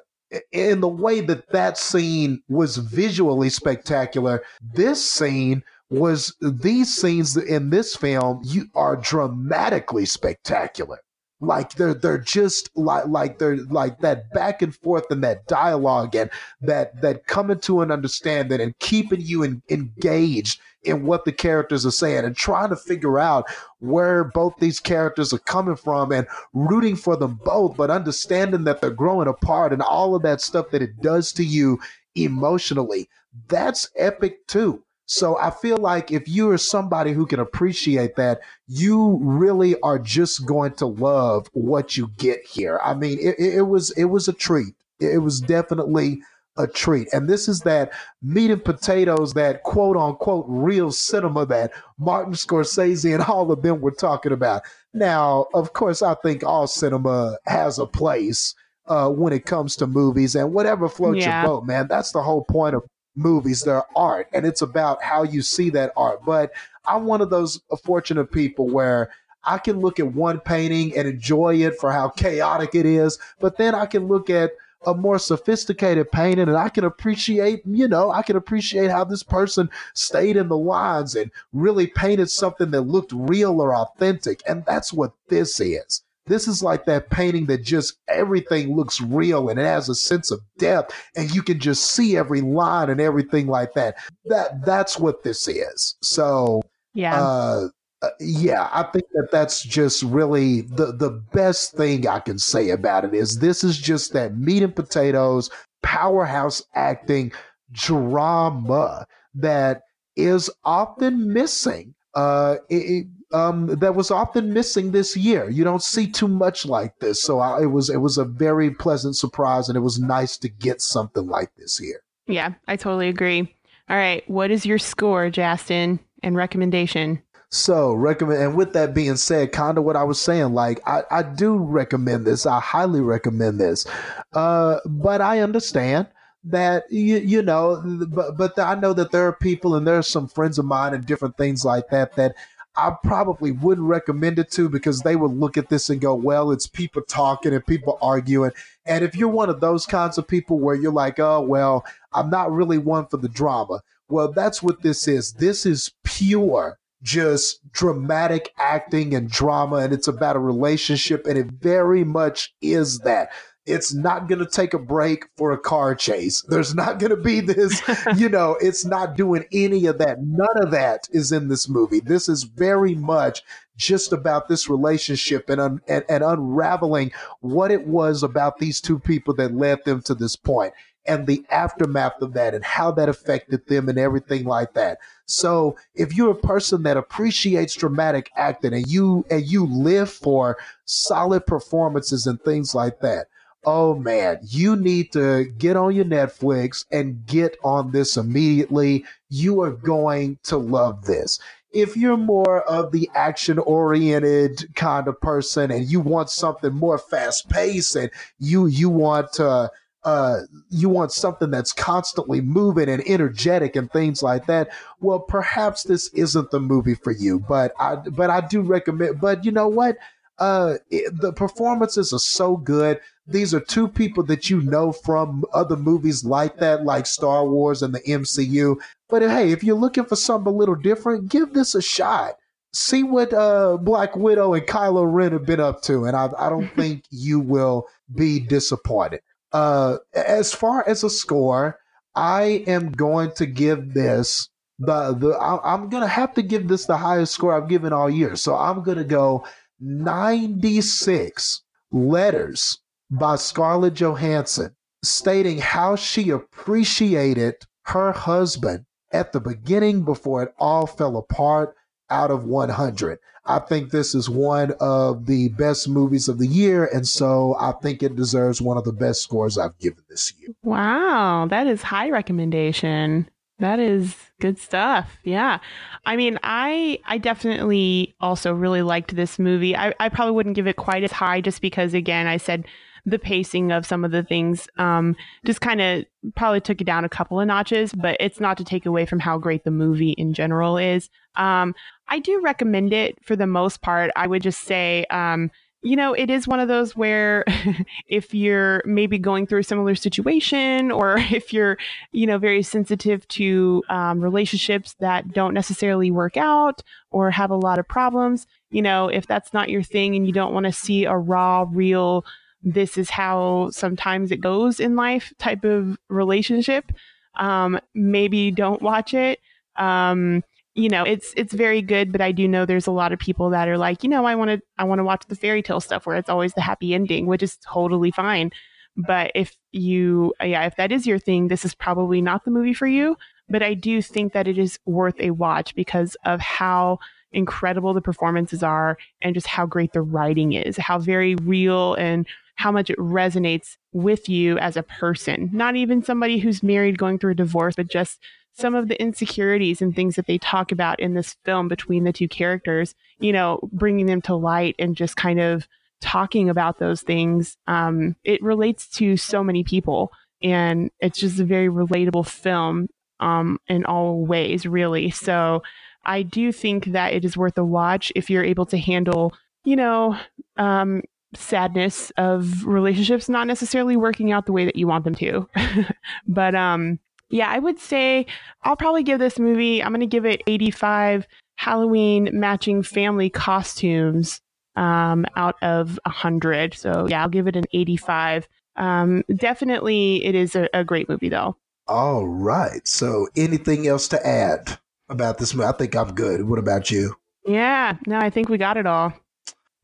in the way that that scene was visually spectacular. This scene was these scenes in this film you are dramatically spectacular. Like they're they're just like like they're like that back and forth and that dialogue and that that coming to an understanding and keeping you in, engaged in what the characters are saying and trying to figure out where both these characters are coming from and rooting for them both but understanding that they're growing apart and all of that stuff that it does to you emotionally. That's epic too so I feel like if you are somebody who can appreciate that, you really are just going to love what you get here. I mean, it, it was it was a treat. It was definitely a treat. And this is that meat and potatoes, that quote unquote real cinema that Martin Scorsese and all of them were talking about. Now, of course, I think all cinema has a place uh, when it comes to movies and whatever floats yeah. your boat, man. That's the whole point of movies, they're art, and it's about how you see that art. But I'm one of those fortunate people where I can look at one painting and enjoy it for how chaotic it is, but then I can look at a more sophisticated painting and I can appreciate, you know, I can appreciate how this person stayed in the lines and really painted something that looked real or authentic. And that's what this is. This is like that painting that just everything looks real and it has a sense of depth and you can just see every line and everything like that. That that's what this is. So yeah. Uh, uh, yeah, I think that that's just really the the best thing I can say about it is this is just that meat and potatoes powerhouse acting drama that is often missing uh, it, um, that was often missing this year. You don't see too much like this, so I, it was it was a very pleasant surprise, and it was nice to get something like this here. Yeah, I totally agree. All right, what is your score, Justin, and recommendation? So recommend, and with that being said, kind of what I was saying, like I, I do recommend this. I highly recommend this, uh, but I understand that you, you know but but I know that there are people and there are some friends of mine and different things like that that I probably wouldn't recommend it to because they would look at this and go, well, it's people talking and people arguing. And if you're one of those kinds of people where you're like, oh, well, I'm not really one for the drama. Well, that's what this is. This is pure, just dramatic acting and drama. And it's about a relationship. And it very much is that. It's not going to take a break for a car chase. There's not going to be this, you know, it's not doing any of that. None of that is in this movie. This is very much just about this relationship and, un- and, and unraveling what it was about these two people that led them to this point and the aftermath of that and how that affected them and everything like that. So if you're a person that appreciates dramatic acting and you and you live for solid performances and things like that, oh man, you need to get on your Netflix and get on this immediately. You are going to love this. If you're more of the action oriented kind of person and you want something more fast paced and you you want to uh, you want something that's constantly moving and energetic and things like that. Well, perhaps this isn't the movie for you, but I but I do recommend. But you know what? Uh, it, the performances are so good. These are two people that you know from other movies like that, like Star Wars and the MCU. But hey, if you're looking for something a little different, give this a shot. See what uh, Black Widow and Kylo Ren have been up to, and I, I don't think you will be disappointed. Uh, as far as a score, I am going to give this the the I, I'm gonna have to give this the highest score I've given all year. So I'm gonna go 96 letters by Scarlett Johansson stating how she appreciated her husband at the beginning before it all fell apart out of 100. I think this is one of the best movies of the year, and so I think it deserves one of the best scores I've given this year. Wow, that is high recommendation. That is good stuff. Yeah. I mean, I I definitely also really liked this movie. I, I probably wouldn't give it quite as high just because again I said the pacing of some of the things um, just kind of probably took it down a couple of notches, but it's not to take away from how great the movie in general is. Um, I do recommend it for the most part. I would just say um, you know, it is one of those where if you're maybe going through a similar situation or if you're, you know, very sensitive to um, relationships that don't necessarily work out or have a lot of problems, you know, if that's not your thing and you don't want to see a raw, real, this is how sometimes it goes in life type of relationship, um, maybe don't watch it. Um, you know, it's it's very good, but I do know there's a lot of people that are like, you know, I want to I want to watch the fairy tale stuff where it's always the happy ending, which is totally fine. But if you yeah, if that is your thing, this is probably not the movie for you, but I do think that it is worth a watch because of how incredible the performances are and just how great the writing is, how very real and how much it resonates with you as a person. Not even somebody who's married going through a divorce, but just some of the insecurities and things that they talk about in this film between the two characters, you know, bringing them to light and just kind of talking about those things. Um, it relates to so many people, and it's just a very relatable film um, in all ways, really. So I do think that it is worth a watch if you're able to handle, you know, um, sadness of relationships not necessarily working out the way that you want them to. but um yeah, I would say I'll probably give this movie, I'm going to give it 85 Halloween matching family costumes um, out of 100. So, yeah, I'll give it an 85. Um, definitely, it is a, a great movie, though. All right. So, anything else to add about this movie? I think I'm good. What about you? Yeah, no, I think we got it all.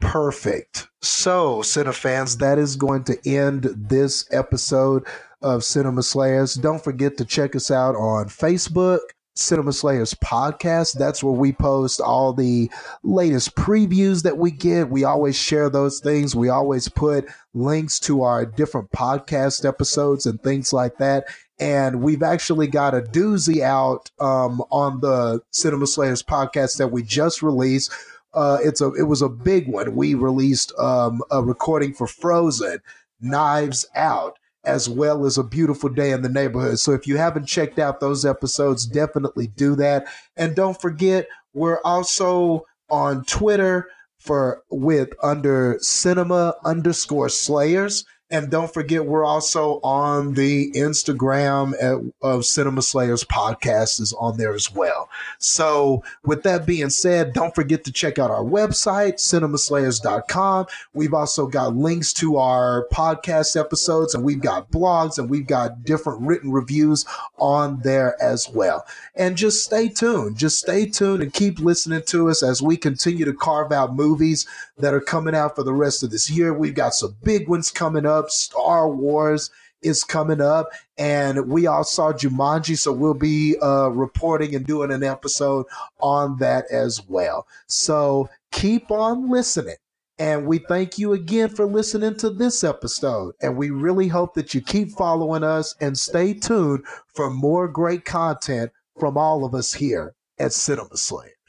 Perfect. So, fans, that is going to end this episode of Cinema Slayers. Don't forget to check us out on Facebook, Cinema Slayers Podcast. That's where we post all the latest previews that we get. We always share those things. We always put links to our different podcast episodes and things like that. And we've actually got a doozy out um, on the Cinema Slayers podcast that we just released. Uh, it's a it was a big one. We released um, a recording for Frozen, Knives Out as well as a beautiful day in the neighborhood. So if you haven't checked out those episodes, definitely do that. And don't forget, we're also on Twitter for with under cinema underscore slayers. And don't forget, we're also on the Instagram at, of Cinema Slayers podcast is on there as well. So, with that being said, don't forget to check out our website, cinemaslayers.com. We've also got links to our podcast episodes, and we've got blogs, and we've got different written reviews on there as well. And just stay tuned. Just stay tuned and keep listening to us as we continue to carve out movies that are coming out for the rest of this year. We've got some big ones coming up. Star Wars is coming up, and we all saw Jumanji, so we'll be uh, reporting and doing an episode on that as well. So keep on listening. And we thank you again for listening to this episode. And we really hope that you keep following us and stay tuned for more great content from all of us here at Cinema Slayer.